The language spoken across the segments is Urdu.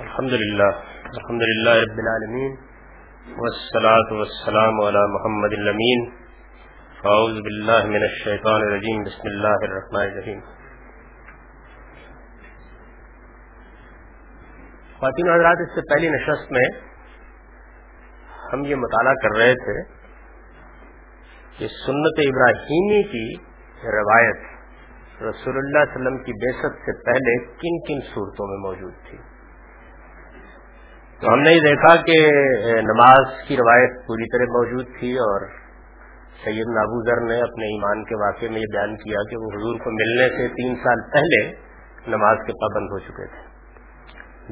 الحمد للہ الحمد للہ رب العالمین والصلاة والسلام على محمد الامین فاعوذ باللہ من الشیطان الرجیم بسم اللہ الرحمن الرحیم خواتین حضرات، اس سے پہلی نشست میں ہم یہ مطالعہ کر رہے تھے کہ سنت ابراہیمی کی روایت رسول اللہ علیہ وسلم کی بیست سے پہلے کن کن صورتوں میں موجود تھی؟ تو ہم نے یہ دیکھا کہ نماز کی روایت پوری طرح موجود تھی اور سید نابوذر نے اپنے ایمان کے واقعے میں یہ بیان کیا کہ وہ حضور کو ملنے سے تین سال پہلے نماز کے پابند ہو چکے تھے۔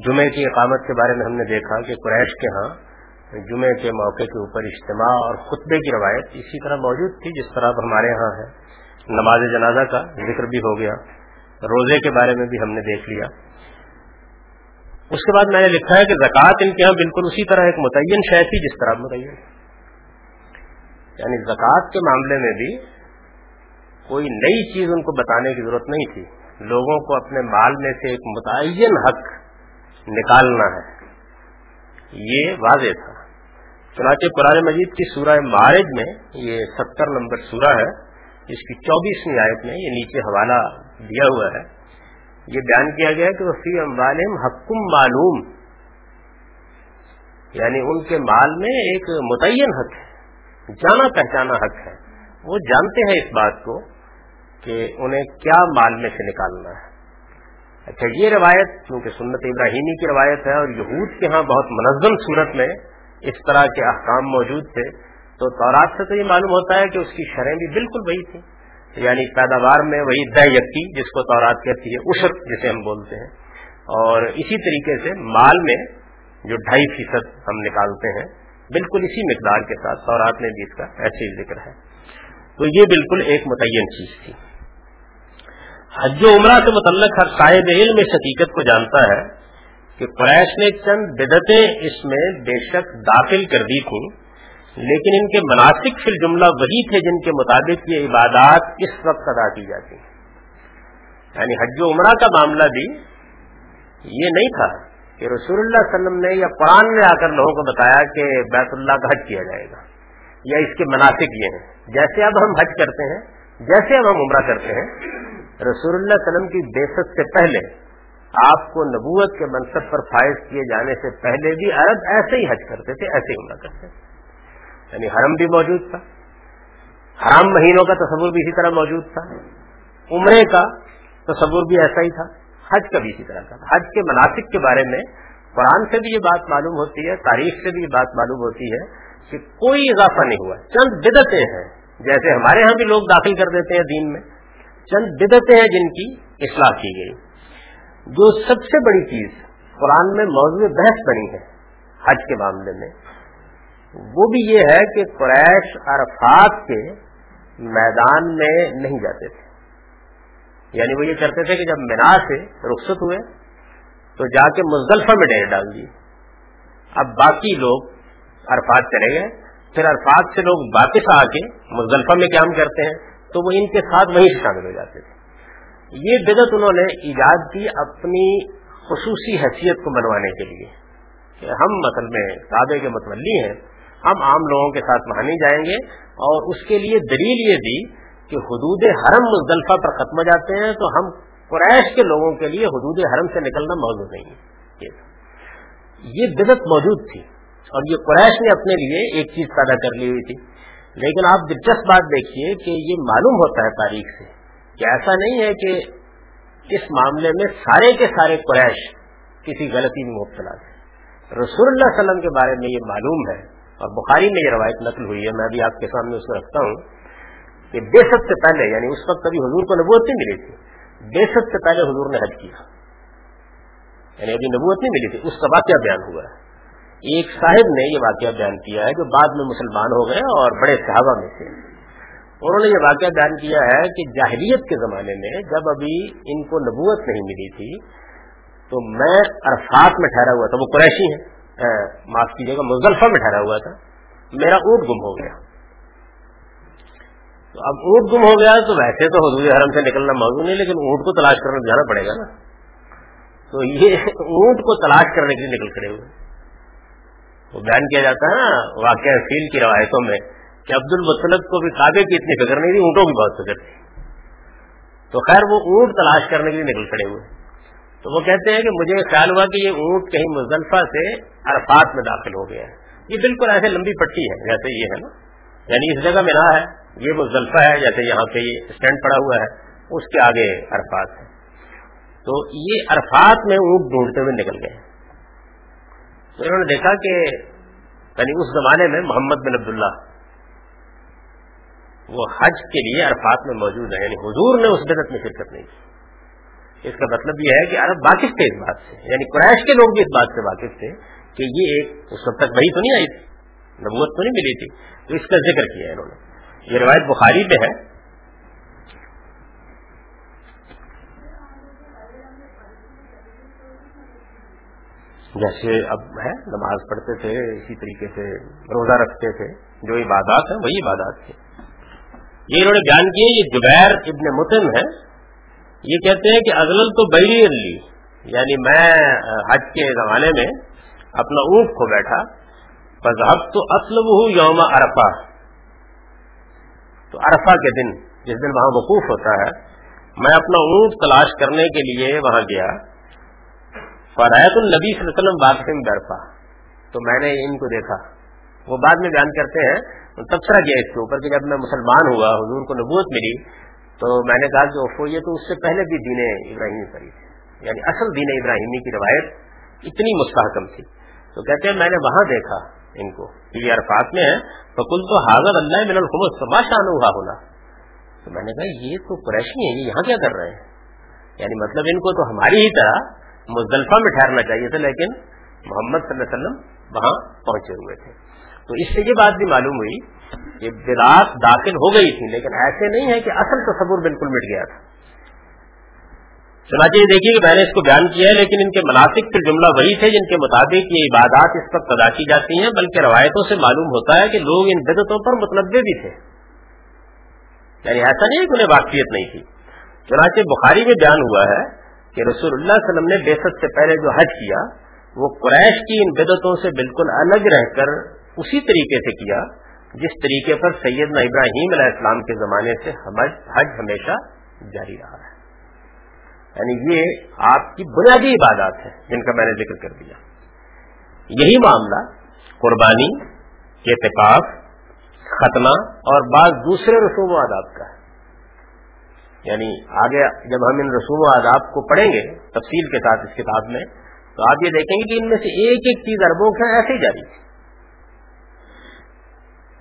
جمعے کی اقامت کے بارے میں ہم نے دیکھا کہ قریش کے ہاں جمعے کے موقع کے اوپر اجتماع اور خطبے کی روایت اسی طرح موجود تھی جس طرح اب ہمارے ہاں ہے۔ نماز جنازہ کا ذکر بھی ہو گیا۔ روزے کے بارے میں بھی ہم نے دیکھ لیا۔ اس کے بعد میں نے لکھا ہے کہ زکوٰۃ ان کے یہاں بالکل اسی طرح ایک متعین شے تھی جس طرح متعین یعنی زکوٰۃ کے معاملے میں بھی کوئی نئی چیز ان کو بتانے کی ضرورت نہیں تھی۔ لوگوں کو اپنے مال میں سے ایک متعین حق نکالنا ہے۔ یہ واضح تھا۔ چنانچہ قرآن مجید کی سورہ معارج میں یہ ستر نمبر سورہ ہے، اس کی چوبیسویں آیت میں یہ نیچے حوالہ دیا ہوا ہے۔ یہ بیان کیا گیا کہ فی اموالم حکم معلوم۔ یعنی ان کے مال میں ایک متعین حق ہے، جانا پہچانا حق ہے۔ وہ جانتے ہیں اس بات کو کہ انہیں کیا مال میں سے نکالنا ہے۔ اچھا یہ روایت کیونکہ سنت ابراہیمی کی روایت ہے اور یہود کے ہاں بہت منظم صورت میں اس طرح کے احکام موجود تھے، تو تورات سے تو یہ معلوم ہوتا ہے کہ اس کی شرح بھی بالکل وہی تھی یعنی پیداوار میں وہی دہ یقی جس کو تورات کہتی ہے عشر جسے ہم بولتے ہیں۔ اور اسی طریقے سے مال میں جو ڈھائی فیصد ہم نکالتے ہیں، بالکل اسی مقدار کے ساتھ تورات میں بھی اس کا ایسے ہی ذکر ہے۔ تو یہ بالکل ایک متعین چیز تھی۔ حج و عمرہ سے متعلق ہر صاحب علم اس حقیقت کو جانتا ہے کہ قریش نے چند بدتیں اس میں بے شک داخل کر دی تھیں۔ لیکن ان کے مناسب فی الجملہ وہی تھے جن کے مطابق یہ عبادات اس وقت ادا کی جاتی ہیں۔ یعنی حج و عمرہ کا معاملہ بھی یہ نہیں تھا کہ رسول اللہ علیہ وسلم نے یا قرآن نے آ کر لوگوں کو بتایا کہ بیت اللہ کا حج کیا جائے گا، یا اس کے مناسب یہ ہیں۔ جیسے اب ہم حج کرتے ہیں، جیسے اب ہم عمرہ کرتے ہیں، رسول اللہ علیہ وسلم کی بےست سے پہلے آپ کو نبوت کے منصب پر فائز کیے جانے سے پہلے بھی عرب ایسے ہی حج کرتے تھے، ایسے ہی عمرہ کرتے تھے۔ یعنی حرم بھی موجود تھا۔ حرام مہینوں کا تصور بھی اسی طرح موجود تھا۔ عمرے کا تصور بھی ایسا ہی تھا۔ حج کا بھی اسی طرح تھا۔ حج کے مناسب کے بارے میں قرآن سے بھی یہ بات معلوم ہوتی ہے، تاریخ سے بھی یہ بات معلوم ہوتی ہے کہ کوئی اضافہ نہیں ہوا۔ چند بدتیں ہیں۔ جیسے ہمارے ہاں بھی لوگ داخل کر دیتے ہیں دین میں۔ چند بدتیں ہیں جن کی اصلاح کی گئی۔ جو سب سے بڑی چیز قرآن میں موضوع بحث بنی ہے حج کے معاملے میں وہ بھی یہ ہے کہ قریش عرفات کے میدان میں نہیں جاتے تھے۔ یعنی وہ یہ کرتے تھے کہ جب مینا سے رخصت ہوئے تو جا کے مزدلفہ میں ڈیر ڈال دی۔ اب باقی لوگ عرفات چلے گئے۔ پھر عرفات سے لوگ واپس آ کے مزدلفہ میں قیام کرتے ہیں تو وہ ان کے ساتھ وہیں سے شامل ہو جاتے تھے۔ یہ بدت انہوں نے ایجاد کی اپنی خصوصی حیثیت کو بنوانے کے لیے کہ ہم مثل میں کعبے کے متولی ہیں۔ ہم عام لوگوں کے ساتھ وہاں نہیں جائیں گے اور اس کے لیے دلیل یہ دی کہ حدود حرم مزدلفہ پر ختم ہو جاتے ہیں تو ہم قریش کے لوگوں کے لیے حدود حرم سے نکلنا موجود نہیں ہے۔ یہ بدت موجود تھی اور یہ قریش نے اپنے لیے ایک چیز پیدا کر لی ہوئی تھی۔ لیکن آپ دلچسپ بات دیکھیے کہ یہ معلوم ہوتا ہے تاریخ سے کہ ایسا نہیں ہے کہ اس معاملے میں سارے کے سارے قریش کسی غلطی میں مبتلا تھے۔ رسول اللہ علیہ وسلم کے بارے میں یہ معلوم ہے اور بخاری میں یہ روایت نقل ہوئی ہے، میں بھی آپ کے سامنے اس کو رکھتا ہوں کہ بے سب سے پہلے یعنی اس وقت ابھی حضور کو نبوت نہیں ملی تھی، بے سب سے پہلے حضور نے حج کیا۔ یعنی ابھی نبوت نہیں ملی تھی، اس کا واقعہ بیان ہوا ہے۔ ایک صاحب نے یہ واقعہ بیان کیا ہے جو بعد میں مسلمان ہو گئے اور بڑے صحابہ میں سے انہوں نے یہ واقعہ بیان کیا ہے کہ جاہلیت کے زمانے میں جب ابھی ان کو نبوت نہیں ملی تھی، تو میں عرفات میں ٹھہرا ہوا تھا، وہ قریشی ہیں۔ معاف کیجیے گا، مزدلفہ میں ٹھہرا ہوا تھا۔ میرا اونٹ گم ہو گیا۔ تو اب اونٹ گم ہو گیا تو ویسے تو حضور حرم سے نکلنا موضوع نہیں، لیکن اونٹ کو تلاش کرنے جانا پڑے گا نا۔ تو یہ اونٹ کو تلاش کرنے کے لیے نکل کھڑے ہوئے۔ وہ بیان کیا جاتا ہے نا واقعہ فیل کی روایتوں میں کہ عبد المطلب کو بھی کعبے کی اتنی فکر نہیں تھی، اونٹوں کی بہت فکر تھی۔ تو خیر وہ اونٹ تلاش کرنے کے لیے نکل کھڑے ہوئے۔ تو وہ کہتے ہیں کہ مجھے خیال ہوا کہ یہ اونٹ کہیں مزدلفہ سے عرفات میں داخل ہو گیا ہے۔ یہ بالکل ایسے لمبی پٹی ہے، جیسے یہ ہے نا۔ یعنی اس جگہ میں رہا ہے، یہ مزدلفہ ہے، جیسے یہاں پہ یہ اسٹینڈ پڑا ہوا ہے، اس کے آگے عرفات ہے۔ تو یہ عرفات میں اونٹ ڈھونڈتے ہوئے نکل گئے۔ تو انہوں نے دیکھا کہ یعنی اس زمانے میں محمد بن عبداللہ وہ حج کے لیے عرفات میں موجود ہے یعنی حضور نے اس بدت میں شرکت نہیں کی۔ اس کا مطلب یہ ہے کہ عرب واقف تھے اس بات سے یعنی قریش کے لوگ بھی اس بات سے واقف تھے کہ یہ ایک اس وقت تک وہی تو نہیں آئی تھی، نبوت تو نہیں ملی تھی، تو اس کا ذکر کیا انہوں نے۔ یہ روایت بخاری پہ ہے۔ جیسے اب ہے، نماز پڑھتے تھے، اسی طریقے سے روزہ رکھتے تھے، جو عبادات ہیں، وہی عبادات تھے۔ یہ انہوں نے بیان کیے، یہ جبیر ابن متن ہے یہ کہتے ہیں کہ ازل تو بری علی یعنی میں حج کے زمانے میں اپنا اونٹ کو بیٹھا۔ مذہب تو اسلم ہوں یوم ارفا تو ارفا کے دن، جس دن وہاں وقوف ہوتا ہے، میں اپنا اونٹ تلاش کرنے کے لیے وہاں گیا۔ فرایت النبی صلی اللہ علیہ وسلم واقف برفا تو میں نے ان کو دیکھا۔ وہ بعد میں بیان کرتے ہیں، تبصرہ کیا اس کے اوپر کہ جب میں مسلمان ہوا، حضور کو نبوت ملی تو میں نے کہا کہ اوفو، یہ تو اس سے پہلے بھی دین ابراہیمی پڑی تھی یعنی اصل دین ابراہیمی کی روایت اتنی مستحکم تھی۔ تو کہتے ہیں میں نے وہاں دیکھا ان کو، یہ عرفات میں ہے تو کل تو حاضر اللہ من الخمس سما شان ہوا ہونا تو میں نے کہا، یہ تو قریشی ہیں، یہ یہاں کیا کر رہے ہیں؟ یعنی مطلب ان کو تو ہماری ہی طرح مزدلفہ میں ٹھہرنا چاہیے تھا، لیکن محمد صلی اللہ علیہ وسلم وہاں پہنچے ہوئے تھے۔ تو اس سے یہ بات بھی معلوم ہوئی کہ بدعات داخل ہو گئی تھی، لیکن ایسے نہیں ہے کہ اصل تصور بالکل مٹ گیا تھا۔ چنانچہ یہ دیکھیے کہ میں نے اس کو بیان کیا ہے، لیکن ان کے مناسب کے جملہ وہی تھے جن کے مطابق یہ عبادات اس وقت ادا کی جاتی ہیں، بلکہ روایتوں سے معلوم ہوتا ہے کہ لوگ ان بدتوں پر متنوع بھی تھے۔ یعنی ایسا نہیں کہ انہیں واقفیت نہیں تھی۔ چنانچہ بخاری میں بیان ہوا ہے کہ رسول اللہ علیہ وسلم نے بےسط سے پہلے جو حج کیا، وہ قریش کی ان بدتوں سے بالکل الگ رہ کر اسی طریقے سے کیا جس طریقے پر سیدنا ابراہیم علیہ السلام کے زمانے سے حج ہمیشہ جاری رہا ہے۔ یعنی یہ آپ کی بنیادی عبادات ہے جن کا میں نے ذکر کر دیا۔ یہی معاملہ قربانی، اعتکاف، ختمہ اور بعض دوسرے رسوم و آداب کا ہے۔ یعنی آگے جب ہم ان رسوم و آداب کو پڑھیں گے تفصیل کے ساتھ اس کتاب میں، تو آپ یہ دیکھیں گے کہ ان میں سے ایک ایک چیز اربوں کا ہاں ایسے ہی جاری تھی۔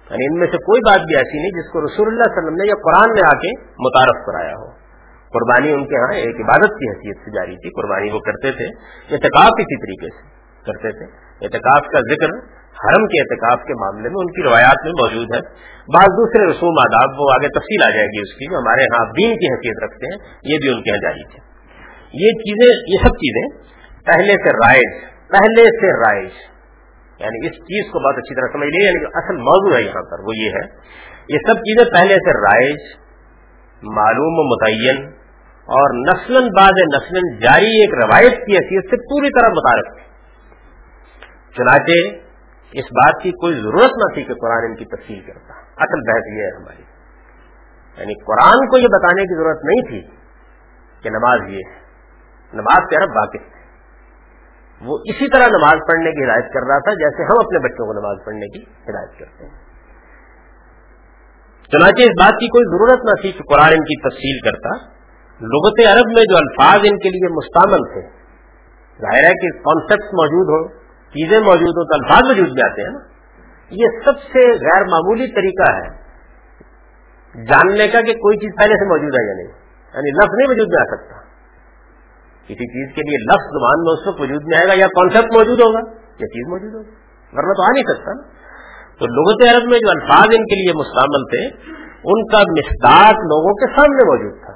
یعنی ان میں سے کوئی بات بھی ایسی نہیں جس کو رسول اللہ علیہ وسلم نے یا قرآن میں آ کے متعارف کرایا ہو۔ قربانی ان کے ہاں ایک عبادت کی حیثیت سے جاری تھی۔ قربانی وہ کرتے تھے، اعتکاف اسی طریقے سے کرتے تھے۔ اعتکاف کا ذکر حرم کے اعتکاف کے معاملے میں ان کی روایات میں موجود ہے۔ بعض دوسرے رسوم آداب وہ آگے تفصیل آ جائے گی اس کی جو ہمارے یہاں دین کی حیثیت رکھتے ہیں، یہ بھی ان کے یہاں جاری تھے۔ یہ چیزیں، یہ سب چیزیں پہلے سے رائج، پہلے سے رائج۔ یعنی اس چیز کو بہت اچھی طرح سمجھ لیے یعنی اصل موضوع ہے یہاں پر، وہ یہ ہے۔ یہ سب چیزیں پہلے سے رائج، معلوم و متعین، اور نسل بعد نسل جاری ایک روایت کی حیثیت سے پوری طرح متعارف تھی۔ چنانچہ اس بات کی کوئی ضرورت نہ تھی کہ قرآن ان کی تفصیل کرتا۔ اصل بحث یہ ہے ہماری۔ یعنی قرآن کو یہ بتانے کی ضرورت نہیں تھی کہ نماز یہ ہے۔ نماز کے عرب واقف تھے وہ اسی طرح نماز پڑھنے کی ہدایت کر رہا تھا جیسے ہم اپنے بچوں کو نماز پڑھنے کی ہدایت کرتے ہیں۔ چنانچہ اس بات کی کوئی ضرورت نہ تھی کہ قرآن ان کی تفصیل کرتا۔ لغت عرب میں جو الفاظ ان کے لیے مستعمل تھے، ظاہر ہے کہ کانسیپٹ موجود ہوں، چیزیں موجود ہو تو الفاظ وجود میں آتے ہیں نا۔ یہ سب سے غیر معمولی طریقہ ہے۔ جاننے کا کہ کوئی چیز پہلے سے موجود ہے یا نہیں یعنی لفظ نہیں وجود میں آ سکتا۔ کسی چیز کے لیے لفظ زبان میں اس وقت وجود میں آئے گا یا کانسیپٹ موجود ہوگا یا چیز موجود ہوگی۔ ورنہ تو آ نہیں سکتا تو لغت عرب میں جو الفاظ ان کے لیے مستعمل تھے، ان کا مستاق لوگوں کے سامنے موجود تھا۔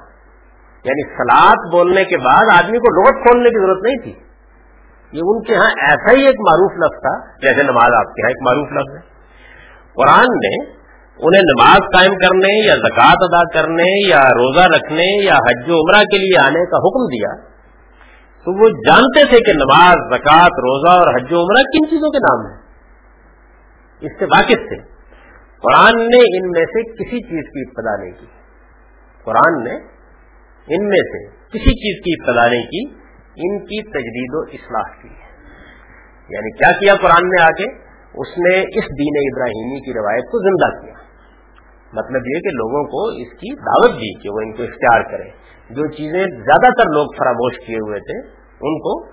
یعنی سلاد بولنے کے بعد آدمی کو لغت کھولنے کی ضرورت نہیں تھی۔ یہ ان کے ہاں ایسا ہی ایک معروف لفظ تھا، جیسے نماز آپ کے ہاں ایک معروف لفظ ہے۔ قرآن نے انہیں نماز قائم کرنے یا زکوٰۃ ادا کرنے یا روزہ رکھنے یا حج و عمرہ کے لیے آنے کا حکم دیا۔ تو وہ جانتے تھے کہ نماز، زکوٰۃ، روزہ اور حج و عمرہ کن چیزوں کے نام ہیں؟ اس سے واقف تھے۔ قرآن نے ان میں سے کسی چیز کی ابتدا نہیں کی۔ قرآن نے ان میں سے کسی چیز کی ابتدا نہیں کی۔ ان کی تجدید و اصلاح کی۔ یعنی کیا کیا قرآن نے آگے؟ اس نے اس دین ابراہیمی کی روایت کو زندہ کیا۔ مطلب یہ کہ لوگوں کو اس کی دعوت دی کہ وہ ان کو اختیار کریں۔ جو چیزیں زیادہ تر لوگ فراموش کیے ہوئے تھے، ان کو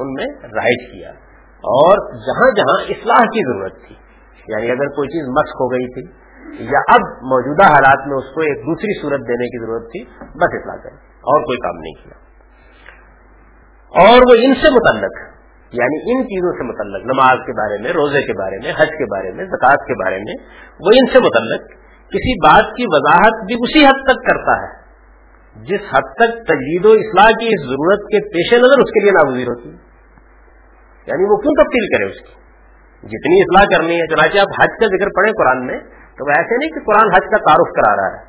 ان میں رائج کیا۔ اور جہاں جہاں اصلاح کی ضرورت تھی یعنی اگر کوئی چیز مشق ہو گئی تھی، یا اب موجودہ حالات میں اس کو ایک دوسری صورت دینے کی ضرورت تھی، بس اصلاح کریں اور کوئی کام نہیں کیا۔ اور وہ ان سے متعلق یعنی ان چیزوں سے متعلق، نماز کے بارے میں، روزے کے بارے میں، حج کے بارے میں، زکوٰۃ کے بارے میں، وہ ان سے متعلق کسی بات کی وضاحت بھی اسی حد تک کرتا ہے۔ جس حد تک تجدید و اصلاح کی اس ضرورت کے پیش نظر اس کے لیے ناگزیر ہوتی ہے۔ یعنی وہ کیوں تبدیل کرے اس کی جتنی اصلاح کرنی ہے، چنانچہ آپ حج کا ذکر پڑھیں قرآن میں، تو وہ ایسے نہیں کہ قرآن حج کا تعارف کرا رہا ہے،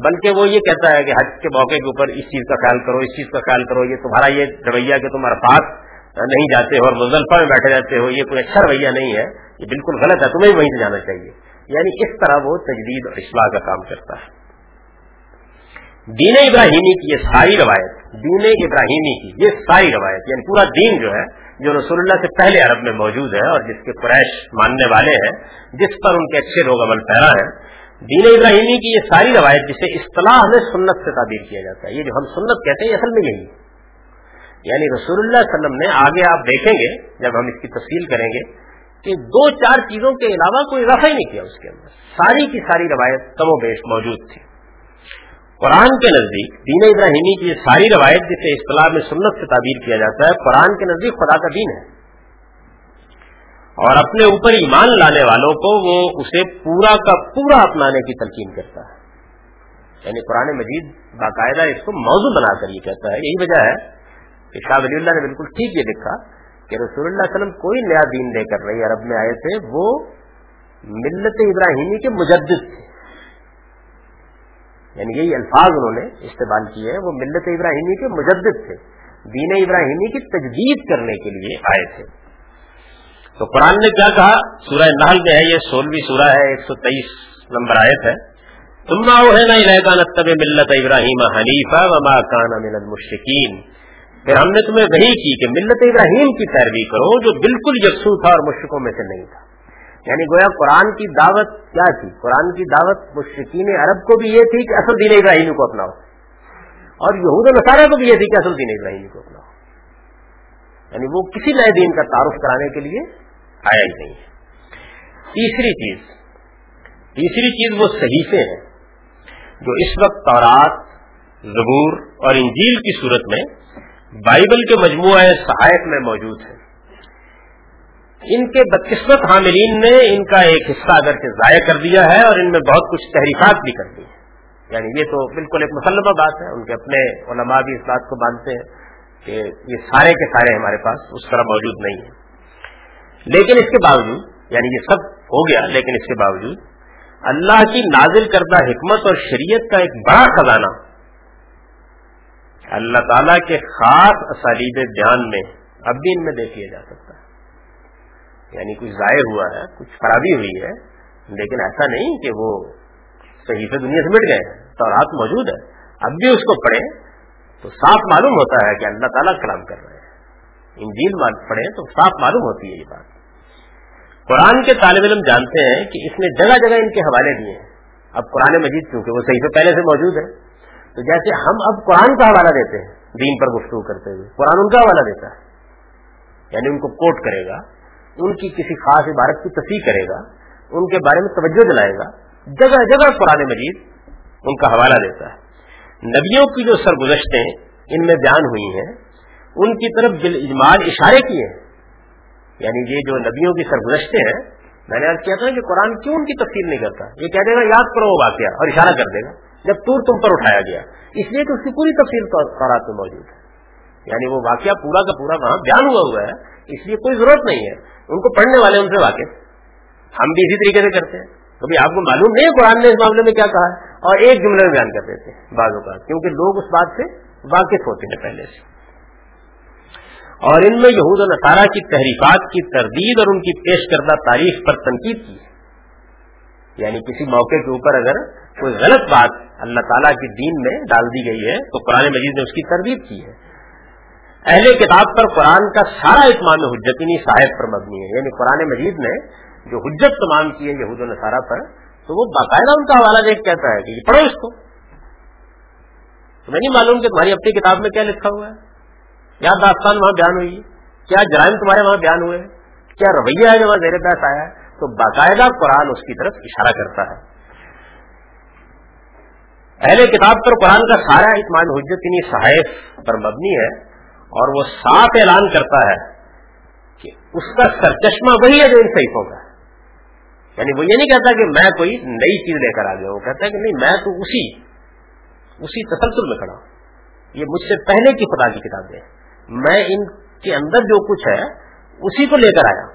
بلکہ وہ یہ کہتا ہے کہ حج کے موقع کے اوپر اس چیز کا خیال کرو، اس چیز کا خیال کرو، یہ تمہارا یہ رویہ کہ تم عرفات نہیں جاتے ہو اور مزلفہ میں بیٹھے جاتے ہو، یہ کوئی اچھا رویہ نہیں ہے، یہ بالکل غلط ہے، تمہیں وہیں سے جانا چاہیے۔ یعنی اس طرح وہ تجدید اور اصلاح کا کام کرتا ہے۔ دین ابراہیمی کی یہ ساری روایت، دین ابراہیمی کی یہ ساری روایت یعنی پورا دین جو ہے، جو رسول اللہ سے پہلے عرب میں موجود ہے اور جس کے قریش ماننے والے ہیں، جس پر ان کے اچھے لوگ عمل پیرا ہیں، دین ابراہیمی کی یہ ساری روایت جسے اصطلاح میں سنت سے تعبیر کیا جاتا ہے، یہ جو ہم سنت کہتے ہیں اصل میں یہی یعنی رسول اللہ علیہ وسلم نے آگے آپ دیکھیں گے، جب ہم اس کی تفصیل کریں گے، کہ دو چار چیزوں کے علاوہ کوئی رفع ہی نہیں کیا اس کے اندر۔ ساری کی ساری روایت کم و بیش موجود تھی۔ قرآن کے نزدیک دین ابراہیمی کی یہ ساری روایت جسے اصطلاح میں سنت سے تعبیر کیا جاتا ہے، قرآن کے نزدیک خدا کا دین ہے۔ اور اپنے اوپر ایمان لانے والوں کو وہ اسے پورا کا پورا اپنانے کی تلقین کرتا ہے۔ یعنی قرآن مجید باقاعدہ اس کو موضوع بنا کر یہ کہتا ہے۔ یہی وجہ ہے کہ شاہ ولی اللہ نے بالکل ٹھیک یہ لکھا کہ رسول اللہ علیہ وسلم کوئی نیا دین لے کر رہی عرب میں آئے تھے، وہ ملت ابراہیمی کے مجدد تھے۔ یعنی یہی الفاظ انہوں نے استعمال کیے ہیں، وہ ملت ابراہیمی کے مجدد تھے۔ دین ابراہیمی کی تجدید کرنے کے لیے آئے تھے۔ تو قرآن نے کیا کہا؟ سورہ نحل میں ہے یہ سولہویں سورہ ہے، ایک سو تیئیس نمبر آیت ہے۔ تم ہے نا نتب ملت ابراہیم حنیفہ وما کان من المشرکین۔ پھر ہم نے تمہیں وہی کی کہ ملت ابراہیم کی پیروی کرو، جو بالکل یکسو تھا اور مشرقوں میں سے نہیں تھا۔ یعنی گویا قرآن کی دعوت کیا تھی؟ قرآن کی دعوت مشرقین عرب کو بھی یہ تھی کہ اصل دین ابراہیمی کو اپناؤ۔ اور یہود نصارہ کو بھی یہ تھی کہ اصل دین ابراہیمی کو اپناؤ۔ یعنی وہ کسی نئے دین کا تعارف کرانے کے لیے آیا ہی نہیں۔ ہے تیسری چیز تیسری چیز وہ صحیفے ہیں جو اس وقت تورات، زبور اور انجیل کی صورت میں بائبل کے مجموعہ صحائف میں موجود ہیں۔ ان کے بدقسمت حاملین نے ان کا ایک حصہ اگر ضائع کر دیا ہے اور ان میں بہت کچھ تحریفات بھی کر دی ہے یعنی یہ تو بالکل ایک مسلمہ بات ہے، ان کے اپنے علماء بھی اس بات کو مانتے ہیں کہ یہ سارے کے سارے ہمارے پاس اس طرح موجود نہیں ہیں۔ لیکن اس کے باوجود یعنی یہ سب ہو گیا، لیکن اس کے باوجود اللہ کی نازل کردہ حکمت اور شریعت کا ایک بڑا خزانہ اللہ تعالی کے خاص اسالیب بیان میں اب بھی ان میں دیکھ لیا جا سکتا یعنی کچھ ضائع ہوا ہے، کچھ خرابی ہوئی ہے، لیکن ایسا نہیں کہ وہ صحیح سے دنیا سے مٹ گئے تو رات موجود ہے۔ اب بھی اس کو پڑھے تو صاف معلوم ہوتا ہے کہ اللہ تعالیٰ کلام کر رہے ہیں۔ انجیل پڑھے تو صاف معلوم ہوتی ہے یہ بات۔ قرآن کے طالب علم جانتے ہیں کہ اس نے جگہ جگہ ان کے حوالے دیے ہیں۔ اب قرآن مجید کیونکہ وہ صحیح سے پہلے سے موجود ہے۔ تو جیسے ہم اب قرآن کا حوالہ دیتے ہیں، دین پر گفتگو کرتے ہوئے، قرآن ان کا حوالہ دیتا ہے۔ یعنی ان کو کوٹ کرے گا۔ ان کی کسی خاص عبارت کی تصحیح کرے گا، ان کے بارے میں توجہ دلائے گا، جگہ جگہ قرآن مجید ان کا حوالہ دیتا ہے۔ نبیوں کی جو سرگزشتیں ان میں بیان ہوئی ہیں، ان کی طرف بال اجمال اشارے کیے ہیں۔ یعنی یہ جو نبیوں کی سرگزشتیں ہیں، میں نے کیا تھا کہ قرآن کیوں ان کی تفصیل نہیں کرتا؟ یہ کہہ دے گا، یاد کرو وہ واقعہ، اور اشارہ کر دے گا، جب تور تم پر اٹھایا گیا۔ اس لیے کہ اس کی پوری تفصیل قرآن میں موجود ہے۔ یعنی وہ واقعہ پورا کا پورا وہاں بیان ہوا ہوا ہے، اس لیے کوئی ضرورت نہیں ہے۔ ان کو پڑھنے والے ان سے واقف۔ ہم بھی اسی طریقے سے کرتے ہیں۔ کبھی آپ کو معلوم نہیں قرآن نے اس معاملے میں کیا کہا؟ ہے اور ایک جملے میں بیان کر دیتے ہیں بعضوں کا کیونکہ لوگ اس بات سے واقف ہوتے ہیں پہلے سے۔ اور ان میں یہود و نصارہ کی تحریفات کی تردید اور ان کی پیش کردہ تاریخ پر تنقید کی۔ ہے یعنی کسی موقع کے اوپر اگر کوئی غلط بات اللہ تعالیٰ کی دین میں ڈال دی گئی ہے، تو قرآن مجید نے اس کی تردید کی ہے۔ اہل کتاب پر قرآن کا سارا اتمام حجتنی صاحب پر مبنی ہے۔ یعنی قرآن مجید نے جو حجت تمام کی ہے یہود و نصارہ پر، تو وہ باقاعدہ ان کا حوالہ دیکھ کہتا ہے کہ پڑھو اس کو۔ میں نہیں معلوم کہ تمہاری اپنی کتاب میں کیا لکھا ہوا ہے؟ کیا داستان وہاں بیان ہوئی۔ کیا جرائم تمہارے وہاں بیان ہوئے کیا رویہ ہے جو وہاں زیر پیس آیا؟ ہے تو باقاعدہ قرآن اس کی طرف اشارہ کرتا ہے۔ اہل کتاب پر قرآن کا سارا اطمان حجت انہیں صحائف پر مبنی ہے۔ اور وہ صاف اعلان کرتا ہے کہ اس کا سرچشمہ وہی ہے جو ان صحیفوں کا یعنی وہ یہ نہیں کہتا کہ میں کوئی نئی چیز لے کر آ گیا، وہ کہتا ہے کہ نہیں، میں تو اسی اسی تسلسل میں کھڑا ہوں۔ یہ مجھ سے پہلے کی خدا کی کتابیں میں ان کے اندر جو کچھ ہے، اسی کو لے کر آیا۔